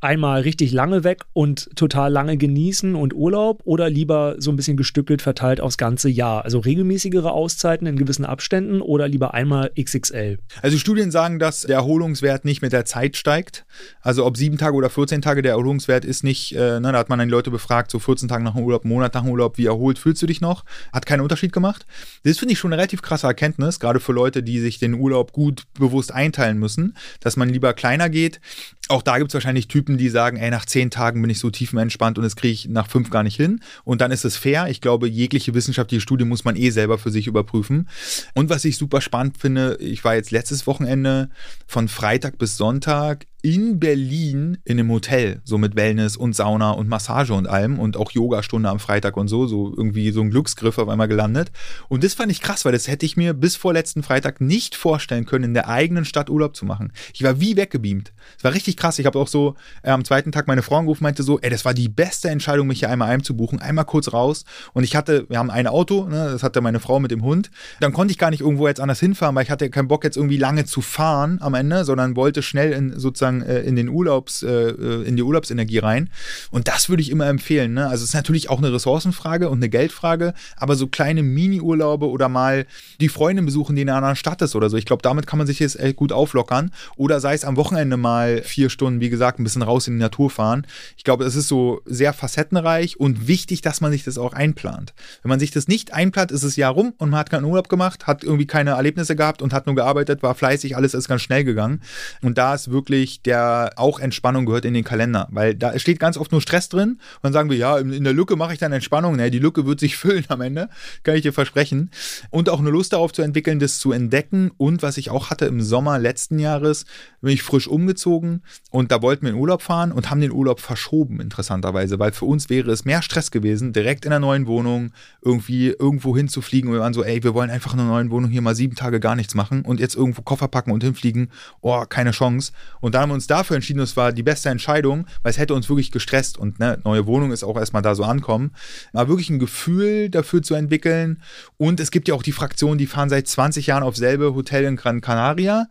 einmal richtig lange weg und total lange genießen und Urlaub oder lieber so ein bisschen gestückelt verteilt aufs ganze Jahr? Also regelmäßigere Auszeiten in gewissen Abständen oder lieber einmal XXL? Also Studien sagen, dass der Erholungswert nicht mit der Zeit steigt. Also ob sieben Tage oder 14 Tage der Erholungswert ist nicht, äh, ne, da hat man dann die Leute befragt, so 14 Tage nach dem Urlaub, Monat nach dem Urlaub, wie erholt fühlst du dich noch? Hat keinen Unterschied gemacht. Das finde ich schon eine relativ krasse Erkenntnis, gerade für Leute, die sich den Urlaub gut bewusst einteilen müssen, dass man lieber kleiner geht. Auch da gibt es wahrscheinlich Typen, die sagen, ey, nach zehn Tagen bin ich so tiefenentspannt und das kriege ich nach fünf gar nicht hin. Und dann ist es fair. Ich glaube, jegliche wissenschaftliche Studie muss man eh selber für sich überprüfen. Und was ich super spannend finde, ich war jetzt letztes Wochenende von Freitag bis Sonntag in Berlin in einem Hotel, so mit Wellness und Sauna und Massage und allem und auch Yogastunde am Freitag und so, so irgendwie so ein Glücksgriff auf einmal gelandet. Und das fand ich krass, weil das hätte ich mir bis vor letzten Freitag nicht vorstellen können, in der eigenen Stadt Urlaub zu machen. Ich war wie weggebeamt. Es war richtig krass. Ich habe auch so äh, am zweiten Tag meine Frau angerufen, meinte so, ey, das war die beste Entscheidung, mich hier einmal einzubuchen, einmal kurz raus. Und ich hatte, wir haben ein Auto, ne, das hatte meine Frau mit dem Hund. Dann konnte ich gar nicht irgendwo jetzt anders hinfahren, weil ich hatte keinen Bock jetzt irgendwie lange zu fahren am Ende, sondern wollte schnell in sozusagen sozusagen äh, in den Urlaubs, äh, äh, in die Urlaubsenergie rein. Und das würde ich immer empfehlen. Ne? Also es ist natürlich auch eine Ressourcenfrage und eine Geldfrage, aber so kleine Mini-Urlaube oder mal die Freundin besuchen, die in einer anderen Stadt ist oder so. Ich glaube, damit kann man sich jetzt gut auflockern. Oder sei es am Wochenende mal vier Stunden, wie gesagt, ein bisschen raus in die Natur fahren. Ich glaube, es ist so sehr facettenreich und wichtig, dass man sich das auch einplant. Wenn man sich das nicht einplant, ist es Jahr rum und man hat keinen Urlaub gemacht, hat irgendwie keine Erlebnisse gehabt und hat nur gearbeitet, war fleißig, alles ist ganz schnell gegangen. Und da ist wirklich der auch Entspannung gehört in den Kalender, weil da steht ganz oft nur Stress drin und dann sagen wir, ja, in der Lücke mache ich dann Entspannung. Nee, die Lücke wird sich füllen am Ende, kann ich dir versprechen. Und auch eine Lust darauf zu entwickeln, das zu entdecken. Und was ich auch hatte im Sommer letzten Jahres, bin ich frisch umgezogen und da wollten wir in Urlaub fahren und haben den Urlaub verschoben, interessanterweise, weil für uns wäre es mehr Stress gewesen, direkt in der neuen Wohnung irgendwie irgendwo hinzufliegen und wir waren so, ey, wir wollen einfach in einer neuen Wohnung hier mal sieben Tage gar nichts machen und jetzt irgendwo Koffer packen und hinfliegen, oh, keine Chance. Und dann haben wir uns dafür entschieden, es war die beste Entscheidung, weil es hätte uns wirklich gestresst und ne, neue Wohnung ist auch erstmal da so ankommen. Aber wirklich ein Gefühl dafür zu entwickeln. Und es gibt ja auch die Fraktionen, die fahren seit 20 Jahren auf selbe Hotel in Gran Canaria.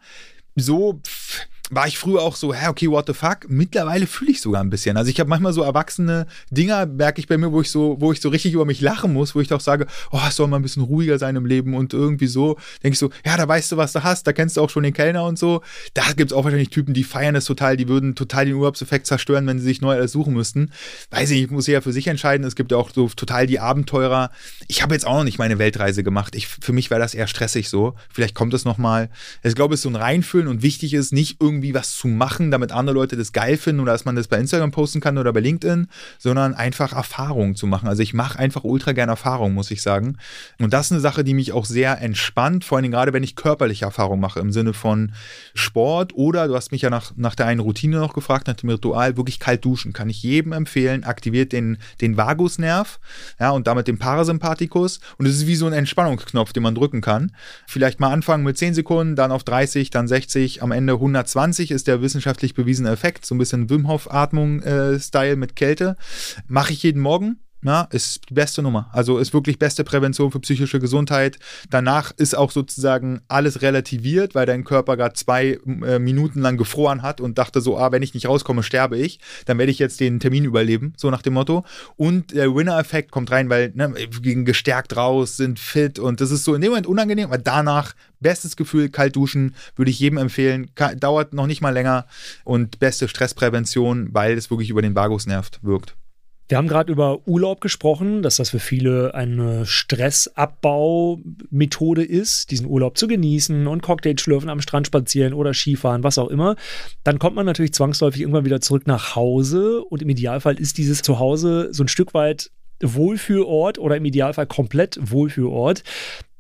So, pff, war ich früher auch so, hä, okay, what the fuck? Mittlerweile fühle ich sogar ein bisschen. Also ich habe manchmal so erwachsene Dinger, merke ich bei mir, wo ich so, wo ich so richtig über mich lachen muss, wo ich doch sage, oh, es soll mal ein bisschen ruhiger sein im Leben und irgendwie so, denke ich so, ja, da weißt du, was du hast, da kennst du auch schon den Kellner und so. Da gibt es auch wahrscheinlich Typen, die feiern das total, die würden total den Urlaubseffekt zerstören, wenn sie sich neu alles suchen müssten. Weiß ich, ich muss ja für sich entscheiden. Es gibt ja auch so total die Abenteurer. Ich habe jetzt auch noch nicht meine Weltreise gemacht. Ich, für mich wäre das eher stressig so. Vielleicht kommt es nochmal. Ich glaube, es ist so ein Reinfühlen und wichtig ist, nicht irgendwie was zu machen, damit andere Leute das geil finden oder dass man das bei Instagram posten kann oder bei LinkedIn, sondern einfach Erfahrungen zu machen. Also ich mache einfach ultra gerne Erfahrungen, muss ich sagen. Und das ist eine Sache, die mich auch sehr entspannt, vor allem gerade wenn ich körperliche Erfahrungen mache, im Sinne von Sport oder du hast mich ja nach, nach der einen Routine noch gefragt, nach dem Ritual, wirklich kalt duschen. Kann ich jedem empfehlen, aktiviert den, den Vagusnerv ja, und damit den Parasympathikus. Und es ist wie so ein Entspannungsknopf, den man drücken kann. Vielleicht mal anfangen mit 10 Sekunden, dann auf 30, dann 60, am Ende 120 ist der wissenschaftlich bewiesene Effekt. So ein bisschen Wim Hof-Atmung-Style äh, mit Kälte. Mache ich jeden Morgen ja, ist die beste Nummer. Also ist wirklich beste Prävention für psychische Gesundheit. Danach ist auch sozusagen alles relativiert, weil dein Körper gerade zwei äh, Minuten lang gefroren hat und dachte so, ah, wenn ich nicht rauskomme, sterbe ich. Dann werde ich jetzt den Termin überleben, so nach dem Motto. Und der Winner-Effekt kommt rein, weil ne, wir gehen gestärkt raus, sind fit und das ist so in dem Moment unangenehm, aber danach bestes Gefühl, kalt duschen, würde ich jedem empfehlen. dauert noch nicht mal länger und beste Stressprävention, weil es wirklich über den Vagusnerv wirkt. Wir haben gerade über Urlaub gesprochen, dass das für viele eine Stressabbau-Methode ist, diesen Urlaub zu genießen und Cocktail schlürfen, am Strand spazieren oder Skifahren, was auch immer. Dann kommt man natürlich zwangsläufig irgendwann wieder zurück nach Hause und im Idealfall ist dieses Zuhause so ein Stück weit Wohlfühlort oder im Idealfall komplett Wohlfühlort.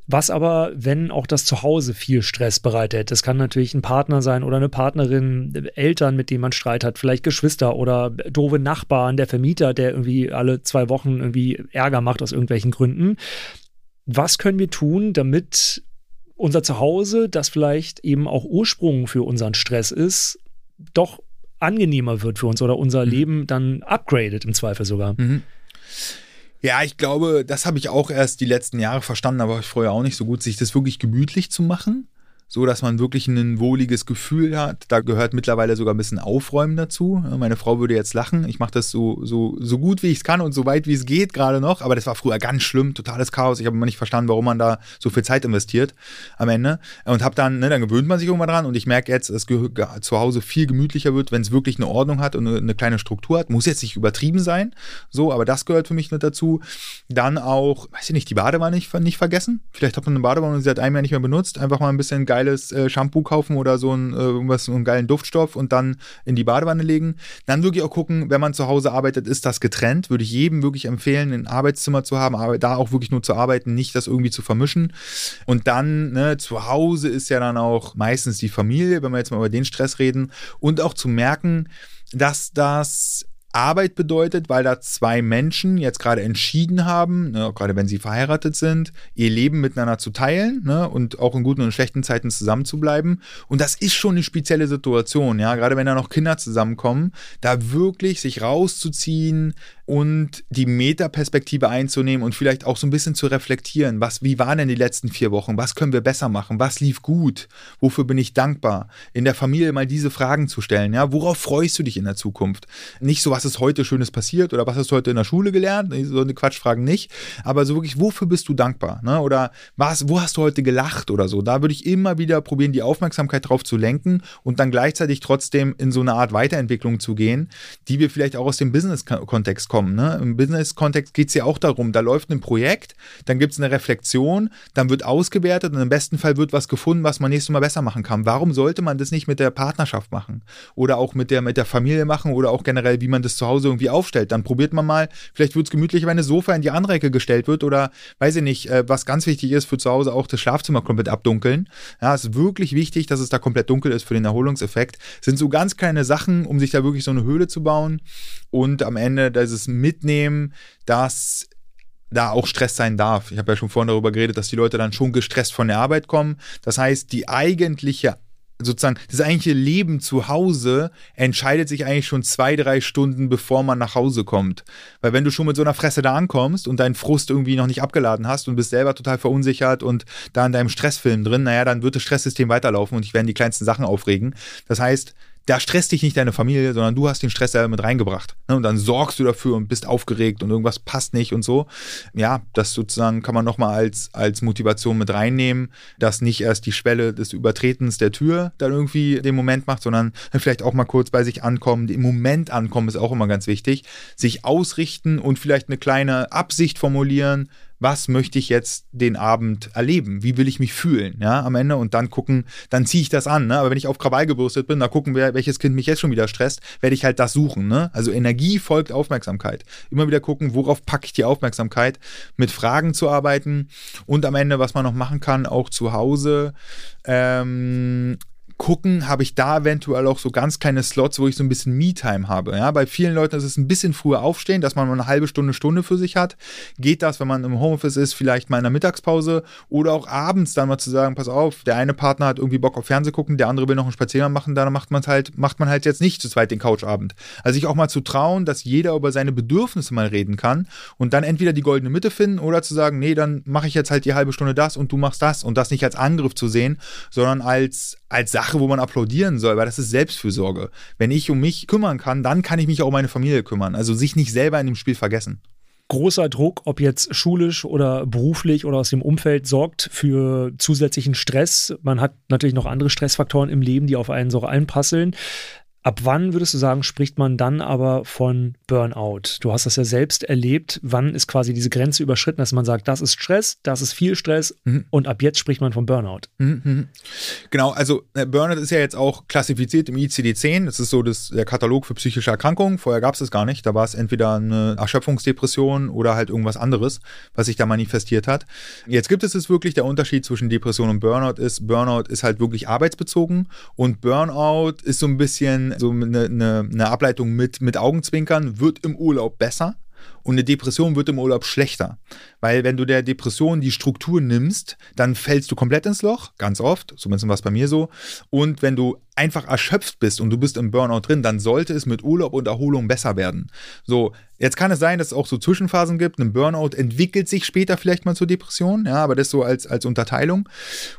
Was aber, wenn auch das Zuhause viel Stress bereitet? Das kann natürlich ein Partner sein oder eine Partnerin, Eltern, mit denen man Streit hat, vielleicht Geschwister oder doofe Nachbarn, der Vermieter, der irgendwie alle zwei Wochen irgendwie Ärger macht aus irgendwelchen Gründen. Was können wir tun, damit unser Zuhause, das vielleicht eben auch Ursprung für unseren Stress ist, doch angenehmer wird für uns oder unser mhm. Leben dann upgradet im Zweifel sogar? Mhm. Ja, ich glaube, das habe ich auch erst die letzten Jahre verstanden, aber ich vorher auch nicht so gut, sich das wirklich gemütlich zu machen so dass man wirklich ein wohliges Gefühl hat. Da gehört mittlerweile sogar ein bisschen Aufräumen dazu. Meine Frau würde jetzt lachen. Ich mache das so, so, so gut wie ich es kann und so weit wie es geht gerade noch. Aber das war früher ganz schlimm, totales Chaos. Ich habe immer nicht verstanden, warum man da so viel Zeit investiert am Ende. Und habe dann, ne, dann gewöhnt man sich irgendwann dran und ich merke jetzt, dass zu Hause viel gemütlicher wird, wenn es wirklich eine Ordnung hat und eine, eine kleine Struktur hat. Muss jetzt nicht übertrieben sein, so, aber das gehört für mich mit dazu. Dann auch, weiß ich nicht, die Badewanne nicht, nicht vergessen. Vielleicht hat man eine Badewanne sie hat einem Jahr nicht mehr benutzt. Einfach mal ein bisschen geiles äh, Shampoo kaufen oder so, ein, äh, irgendwas, so einen geilen Duftstoff und dann in die Badewanne legen. Dann wirklich auch gucken, wenn man zu Hause arbeitet, ist das getrennt. Würde ich jedem wirklich empfehlen, ein Arbeitszimmer zu haben, aber da auch wirklich nur zu arbeiten, nicht das irgendwie zu vermischen. Und dann, ne, zu Hause ist ja dann auch meistens die Familie, wenn wir jetzt mal über den Stress reden. Und auch zu merken, dass das Arbeit bedeutet, weil da zwei Menschen jetzt gerade entschieden haben, ne, gerade wenn sie verheiratet sind, ihr Leben miteinander zu teilen ne, und auch in guten und schlechten Zeiten zusammenzubleiben. Und das ist schon eine spezielle Situation, ja, gerade wenn da noch Kinder zusammenkommen, da wirklich sich rauszuziehen, und die Metaperspektive einzunehmen und vielleicht auch so ein bisschen zu reflektieren, was, wie waren denn die letzten vier Wochen, was können wir besser machen, was lief gut, wofür bin ich dankbar, in der Familie mal diese Fragen zu stellen, ja, worauf freust du dich in der Zukunft? Nicht so, was ist heute Schönes passiert oder was hast du heute in der Schule gelernt, so eine Quatschfragen nicht, aber so wirklich, wofür bist du dankbar, ne? oder was, wo hast du heute gelacht oder so, da würde ich immer wieder probieren, die Aufmerksamkeit drauf zu lenken und dann gleichzeitig trotzdem in so eine Art Weiterentwicklung zu gehen, die wir vielleicht auch aus dem Business-Kontext kommen. Ne? Im Business-Kontext geht es ja auch darum, da läuft ein Projekt, dann gibt es eine Reflexion, dann wird ausgewertet und im besten Fall wird was gefunden, was man nächstes Mal besser machen kann. Warum sollte man das nicht mit der Partnerschaft machen? Oder auch mit der, mit der Familie machen oder auch generell, wie man das zu Hause irgendwie aufstellt? Dann probiert man mal, vielleicht wird es gemütlich, wenn eine Sofa in die andere Ecke gestellt wird oder weiß ich nicht, äh, was ganz wichtig ist für zu Hause auch das Schlafzimmer komplett abdunkeln. Ja, es ist wirklich wichtig, dass es da komplett dunkel ist für den Erholungseffekt. Das sind so ganz kleine Sachen, um sich da wirklich so eine Höhle zu bauen und am Ende dieses Mitnehmen, dass da auch Stress sein darf. Ich habe ja schon vorhin darüber geredet, dass die Leute dann schon gestresst von der Arbeit kommen. Das heißt, die eigentliche sozusagen das eigentliche Leben zu Hause entscheidet sich eigentlich schon zwei, drei Stunden, bevor man nach Hause kommt. Weil wenn du schon mit so einer Fresse da ankommst und deinen Frust irgendwie noch nicht abgeladen hast und bist selber total verunsichert und da in deinem Stressfilm drin, naja, dann wird das Stresssystem weiterlaufen und dich werden die kleinsten Sachen aufregen. Das heißt, da stresst dich nicht deine Familie, sondern du hast den Stress selber mit reingebracht. Ne? Und dann sorgst du dafür und bist aufgeregt und irgendwas passt nicht und so. Ja, das sozusagen kann man nochmal als, als Motivation mit reinnehmen, dass nicht erst die Schwelle des Übertretens der Tür dann irgendwie den Moment macht, sondern vielleicht auch mal kurz bei sich ankommen. Im Moment ankommen ist auch immer ganz wichtig. Sich ausrichten und vielleicht eine kleine Absicht formulieren, was möchte ich jetzt den Abend erleben? Wie will ich mich fühlen? Ja, am Ende und dann gucken, dann ziehe ich das an. Ne? Aber wenn ich auf Krawall gebürstet bin, da gucken wir, welches Kind mich jetzt schon wieder stresst, werde ich halt das suchen. Ne? Also Energie folgt Aufmerksamkeit. Immer wieder gucken, worauf packe ich die Aufmerksamkeit, mit Fragen zu arbeiten und am Ende, was man noch machen kann, auch zu Hause. Ähm, gucken, habe ich da eventuell auch so ganz kleine Slots, wo ich so ein bisschen Me-Time habe. Ja, bei vielen Leuten ist es ein bisschen früher aufstehen, dass man mal eine halbe Stunde, Stunde für sich hat. Geht das, wenn man im Homeoffice ist, vielleicht mal in der Mittagspause oder auch abends dann mal zu sagen, pass auf, der eine Partner hat irgendwie Bock auf Fernseh gucken, der andere will noch einen Spaziergang machen, dann macht man halt, macht man halt jetzt nicht zu zweit den Couchabend. Also sich auch mal zu trauen, dass jeder über seine Bedürfnisse mal reden kann und dann entweder die goldene Mitte finden oder zu sagen, nee, dann mache ich jetzt halt die halbe Stunde das und du machst das und das nicht als Angriff zu sehen, sondern als, als Sache Sache, wo man applaudieren soll, weil das ist Selbstfürsorge. Wenn ich um mich kümmern kann, dann kann ich mich auch um meine Familie kümmern. Also sich nicht selber in dem Spiel vergessen großer Druck, ob jetzt schulisch oder beruflich oder aus dem Umfeld, sorgt für zusätzlichen Stress. Man hat natürlich noch andere Stressfaktoren im Leben, die auf einen so einprasseln. Ab wann würdest du sagen, spricht man dann aber von Burnout? Du hast das ja selbst erlebt. Wann ist quasi diese Grenze überschritten, dass man sagt, das ist Stress, das ist viel Stress mhm. und ab jetzt spricht man von Burnout? Mhm. mhm. Genau, also äh, Burnout ist ja jetzt auch klassifiziert im ICD-10. Das ist so das, der Katalog für psychische Erkrankungen. Vorher gab es das gar nicht. Da war es entweder eine Erschöpfungsdepression oder halt irgendwas anderes, was sich da manifestiert hat. Jetzt gibt es es wirklich. Der Unterschied zwischen Depression und Burnout ist, Burnout ist halt wirklich arbeitsbezogen und Burnout ist so ein bisschen so eine, eine, eine Ableitung mit, mit Augenzwinkern, wird im Urlaub besser und eine Depression wird im Urlaub schlechter. Weil wenn du der Depression die Struktur nimmst, dann fällst du komplett ins Loch, ganz oft, zumindest war es bei mir so. Und wenn du einfach erschöpft bist und du bist im Burnout drin, dann sollte es mit Urlaub und Erholung besser werden. So, jetzt kann es sein, dass es auch so Zwischenphasen gibt. Ein Burnout entwickelt sich später vielleicht mal zur Depression, ja, aber das so als, als Unterteilung.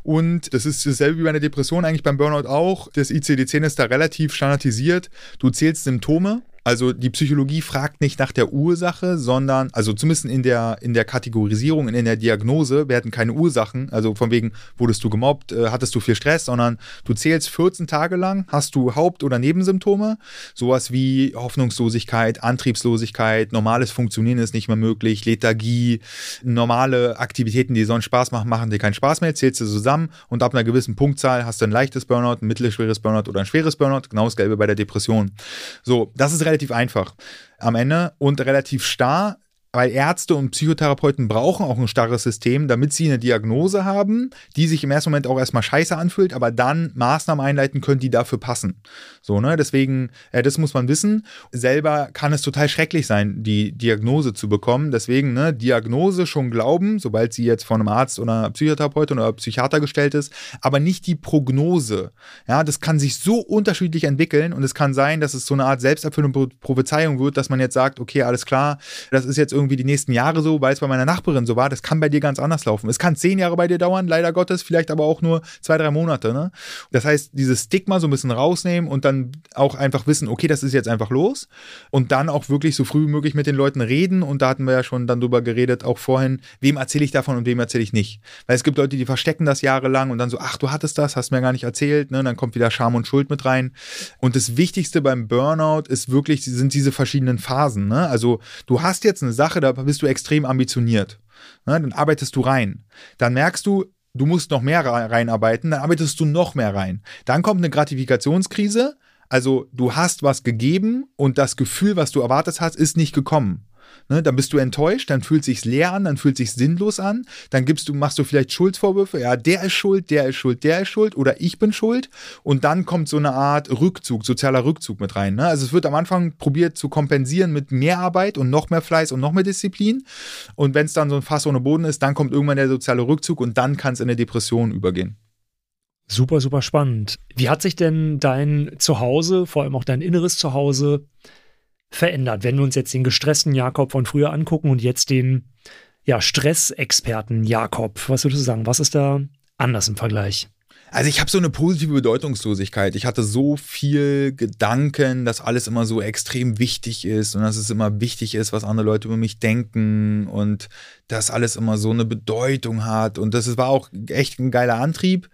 Und das ist dasselbe wie bei einer Depression, eigentlich beim Burnout auch. Das ICD-10 ist da relativ standardisiert. Du zählst Symptome also die Psychologie fragt nicht nach der Ursache, sondern, also zumindest in der, in der Kategorisierung, in der Diagnose werden keine Ursachen, also von wegen, wurdest du gemobbt, äh, hattest du viel Stress, sondern du zählst 14 Tage lang, hast du Haupt- oder Nebensymptome, sowas wie Hoffnungslosigkeit, Antriebslosigkeit, normales Funktionieren ist nicht mehr möglich, Lethargie, normale Aktivitäten, die sonst Spaß machen, machen dir keinen Spaß mehr, zählst du zusammen und ab einer gewissen Punktzahl hast du ein leichtes Burnout, ein mittelschweres Burnout oder ein schweres Burnout, genau das Gelbe bei der Depression. So, das ist relativ einfach am Ende und relativ starr weil Ärzte und Psychotherapeuten brauchen auch ein starres System, damit sie eine Diagnose haben, die sich im ersten Moment auch erstmal scheiße anfühlt, aber dann Maßnahmen einleiten können, die dafür passen. So, ne? Deswegen, äh, das muss man wissen. Selber kann es total schrecklich sein, die Diagnose zu bekommen. Deswegen, ne, Diagnose schon glauben, sobald sie jetzt von einem Arzt oder Psychotherapeutin oder Psychiater gestellt ist, aber nicht die Prognose. Ja, das kann sich so unterschiedlich entwickeln und es kann sein, dass es so eine Art selbsterfüllende Prophezeiung wird, dass man jetzt sagt, okay, alles klar, das ist jetzt irgendwie irgendwie die nächsten Jahre so, weil es bei meiner Nachbarin so war. Das kann bei dir ganz anders laufen. Es kann zehn Jahre bei dir dauern, leider Gottes, vielleicht aber auch nur zwei, drei Monate. Ne? Das heißt, dieses Stigma so ein bisschen rausnehmen und dann auch einfach wissen, okay, das ist jetzt einfach los. Und dann auch wirklich so früh wie möglich mit den Leuten reden. Und da hatten wir ja schon dann drüber geredet, auch vorhin, wem erzähle ich davon und wem erzähle ich nicht. Weil es gibt Leute, die verstecken das jahrelang und dann so, ach, du hattest das, hast mir gar nicht erzählt. Ne? Dann kommt wieder Scham und Schuld mit rein. Und das Wichtigste beim Burnout ist wirklich, sind diese verschiedenen Phasen. Ne? Also du hast jetzt eine Sache, da bist du extrem ambitioniert. Ne? Dann arbeitest du rein. Dann merkst du, du musst noch mehr reinarbeiten, dann arbeitest du noch mehr rein. Dann kommt eine Gratifikationskrise. Also du hast was gegeben und das Gefühl, was du erwartet hast, ist nicht gekommen. Ne, dann bist du enttäuscht, dann fühlt sich's leer an, dann fühlt sich's sinnlos an, dann gibst du, machst du vielleicht Schuldvorwürfe, ja, der ist schuld, der ist schuld, der ist schuld oder ich bin schuld und dann kommt so eine Art Rückzug, sozialer Rückzug mit rein. Ne? Also es wird am Anfang probiert zu kompensieren mit mehr Arbeit und noch mehr Fleiß und noch mehr Disziplin und wenn es dann so ein Fass ohne Boden ist, dann kommt irgendwann der soziale Rückzug und dann kann es in eine Depression übergehen. Super, super spannend. Wie hat sich denn dein Zuhause, vor allem auch dein inneres Zuhause, verändert, wenn wir uns jetzt den gestressten Jakob von früher angucken und jetzt den ja, Stressexperten Jakob? Was würdest du sagen? Was ist da anders im Vergleich? Also ich habe so eine positive Bedeutungslosigkeit. Ich hatte so viel Gedanken, dass alles immer so extrem wichtig ist und dass es immer wichtig ist, was andere Leute über mich denken und dass alles immer so eine Bedeutung hat. Und das war auch echt ein geiler Antrieb.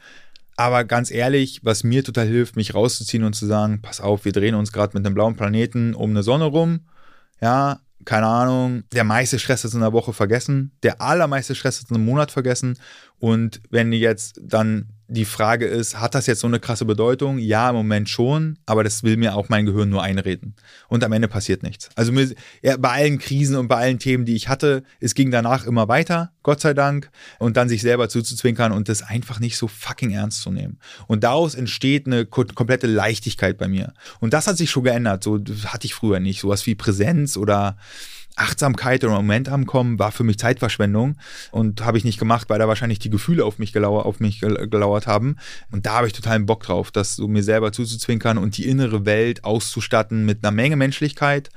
Aber ganz ehrlich, was mir total hilft, mich rauszuziehen und zu sagen, pass auf, wir drehen uns gerade mit einem blauen Planeten um eine Sonne rum. Ja, keine Ahnung, der meiste Stress ist in der Woche vergessen, der allermeiste Stress ist in einem Monat vergessen. Und wenn jetzt dann die Frage ist, hat das jetzt so eine krasse Bedeutung? Ja, im Moment schon, aber das will mir auch mein Gehirn nur einreden. Und am Ende passiert nichts. Also mir, ja, bei allen Krisen und bei allen Themen, die ich hatte, es ging danach immer weiter, Gott sei Dank, und dann sich selber zuzuzwinkern und das einfach nicht so fucking ernst zu nehmen. Und daraus entsteht eine komplette Leichtigkeit bei mir. Und das hat sich schon geändert. So hatte ich früher nicht. Sowas wie Präsenz oder Achtsamkeit oder Moment ankommen war für mich Zeitverschwendung und habe ich nicht gemacht, weil da wahrscheinlich die Gefühle auf mich, gelauert, auf mich gelauert haben. Und da habe ich totalen Bock drauf, das so mir selber zuzuzwinkern und die innere Welt auszustatten mit einer Menge Menschlichkeit,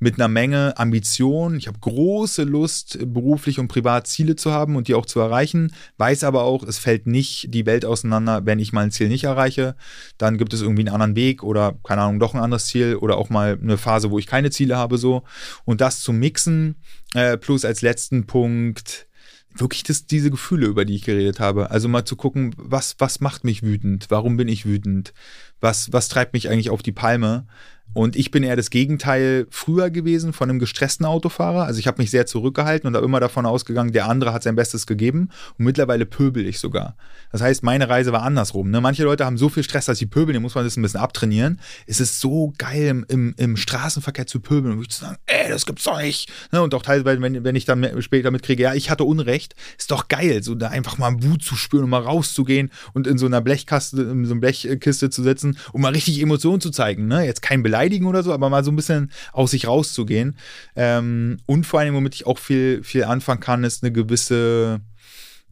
mit einer Menge Ambition. Ich habe große Lust, beruflich und privat Ziele zu haben und die auch zu erreichen. Weiß aber auch, es fällt nicht die Welt auseinander, wenn ich mein Ziel nicht erreiche. Dann gibt es irgendwie einen anderen Weg oder, keine Ahnung, doch ein anderes Ziel oder auch mal eine Phase, wo ich keine Ziele habe, so. Und das zu mixen, äh, plus als letzten Punkt, wirklich das, diese Gefühle, über die ich geredet habe. Also mal zu gucken, was, was macht mich wütend? Warum bin ich wütend? Was, was treibt mich eigentlich auf die Palme? Und ich bin eher das Gegenteil früher gewesen von einem gestressten Autofahrer. Also ich habe mich sehr zurückgehalten und habe immer davon ausgegangen, der andere hat sein Bestes gegeben. Und mittlerweile pöbel ich sogar. Das heißt, meine Reise war andersrum. Ne? Manche Leute haben so viel Stress, dass sie pöbeln, den muss man das ein bisschen abtrainieren. Es ist so geil, im, im, im Straßenverkehr zu pöbeln und zu sagen, ey, das gibt's doch nicht. Ne? Und auch teilweise, wenn, wenn ich dann später mitkriege, ja, ich hatte Unrecht, ist doch geil, so da einfach mal Wut zu spüren und mal rauszugehen und in so einer Blechkaste, in so einer Blechkiste zu sitzen und mal richtig Emotionen zu zeigen. Ne? Jetzt kein Beleidigung beleidigen oder so, aber mal so ein bisschen aus sich rauszugehen. Ähm, und vor allem, womit ich auch viel, viel anfangen kann, ist eine gewisse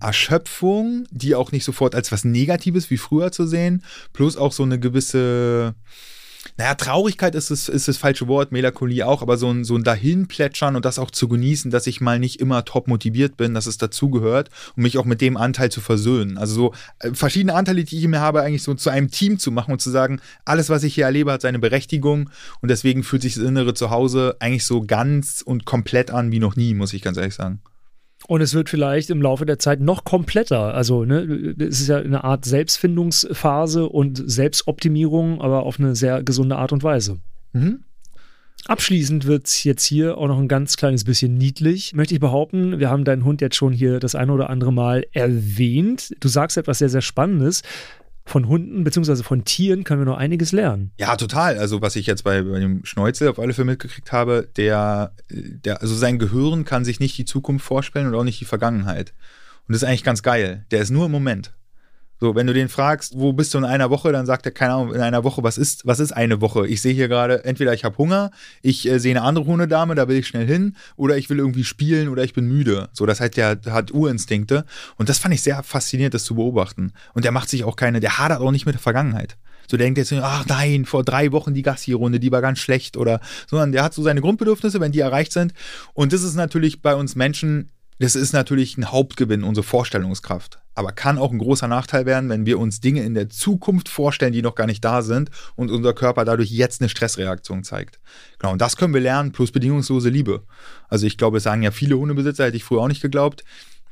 Erschöpfung, die auch nicht sofort als was Negatives wie früher zu sehen, plus auch so eine gewisse naja, Traurigkeit ist das, ist das falsche Wort, Melancholie auch, aber so ein, so ein Dahinplätschern und das auch zu genießen, dass ich mal nicht immer top motiviert bin, dass es dazugehört und mich auch mit dem Anteil zu versöhnen. Also so äh, verschiedene Anteile, die ich mir habe, eigentlich so zu einem Team zu machen und zu sagen, alles, was ich hier erlebe, hat seine Berechtigung und deswegen fühlt sich das innere Zuhause eigentlich so ganz und komplett an wie noch nie, muss ich ganz ehrlich sagen. Und es wird vielleicht im Laufe der Zeit noch kompletter. Also, ne, es ist ja eine Art Selbstfindungsphase und Selbstoptimierung, aber auf eine sehr gesunde Art und Weise. Mhm. Abschließend wird es jetzt hier auch noch ein ganz kleines bisschen niedlich, möchte ich behaupten. Wir haben deinen Hund jetzt schon hier das eine oder andere Mal erwähnt. Du sagst etwas sehr, sehr Spannendes von Hunden bzw. von Tieren können wir noch einiges lernen. Ja, total. Also was ich jetzt bei, bei dem Schneuzel auf alle Fälle mitgekriegt habe, der, der, also sein Gehirn kann sich nicht die Zukunft vorstellen und auch nicht die Vergangenheit. Und das ist eigentlich ganz geil. Der ist nur im Moment. So, wenn du den fragst, wo bist du in einer Woche, dann sagt er, keine Ahnung, in einer Woche, was ist, was ist eine Woche? Ich sehe hier gerade, entweder ich habe Hunger, ich äh, sehe eine andere Hundedame, da will ich schnell hin, oder ich will irgendwie spielen oder ich bin müde. So, das heißt, der hat Urinstinkte. Und das fand ich sehr faszinierend, das zu beobachten. Und der macht sich auch keine, der hadert auch nicht mit der Vergangenheit. So denkt jetzt, ach nein, vor drei Wochen die Gassi-Runde, die war ganz schlecht oder, sondern der hat so seine Grundbedürfnisse, wenn die erreicht sind. Und das ist natürlich bei uns Menschen das ist natürlich ein Hauptgewinn, unsere Vorstellungskraft. Aber kann auch ein großer Nachteil werden, wenn wir uns Dinge in der Zukunft vorstellen, die noch gar nicht da sind und unser Körper dadurch jetzt eine Stressreaktion zeigt. Genau, und das können wir lernen, plus bedingungslose Liebe. Also ich glaube, es sagen ja viele Hundebesitzer, hätte ich früher auch nicht geglaubt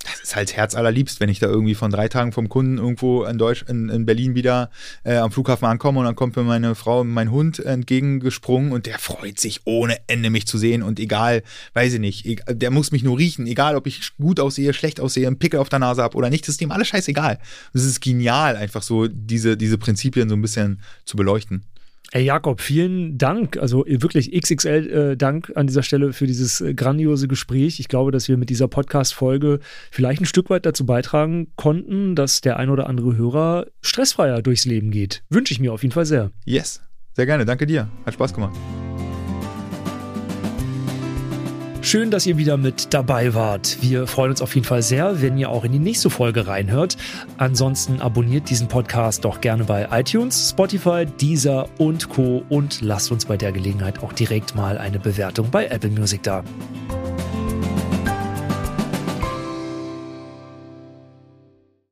das ist halt Herz allerliebst, wenn ich da irgendwie von drei Tagen vom Kunden irgendwo in Deutsch, in, in Berlin wieder äh, am Flughafen ankomme und dann kommt mir meine Frau und mein Hund entgegengesprungen und der freut sich ohne Ende, mich zu sehen und egal, weiß ich nicht, der muss mich nur riechen, egal ob ich gut aussehe, schlecht aussehe, einen Pickel auf der Nase habe oder nicht, das ist dem alles scheißegal. Das ist genial, einfach so diese, diese Prinzipien so ein bisschen zu beleuchten. Ey Jakob, vielen Dank, also wirklich XXL äh, Dank an dieser Stelle für dieses äh, grandiose Gespräch. Ich glaube, dass wir mit dieser Podcast-Folge vielleicht ein Stück weit dazu beitragen konnten, dass der ein oder andere Hörer stressfreier durchs Leben geht. Wünsche ich mir auf jeden Fall sehr. Yes, sehr gerne. Danke dir. Hat Spaß gemacht. Schön, dass ihr wieder mit dabei wart. Wir freuen uns auf jeden Fall sehr, wenn ihr auch in die nächste Folge reinhört. Ansonsten abonniert diesen Podcast doch gerne bei iTunes, Spotify, Deezer und Co. und lasst uns bei der Gelegenheit auch direkt mal eine Bewertung bei Apple Music da.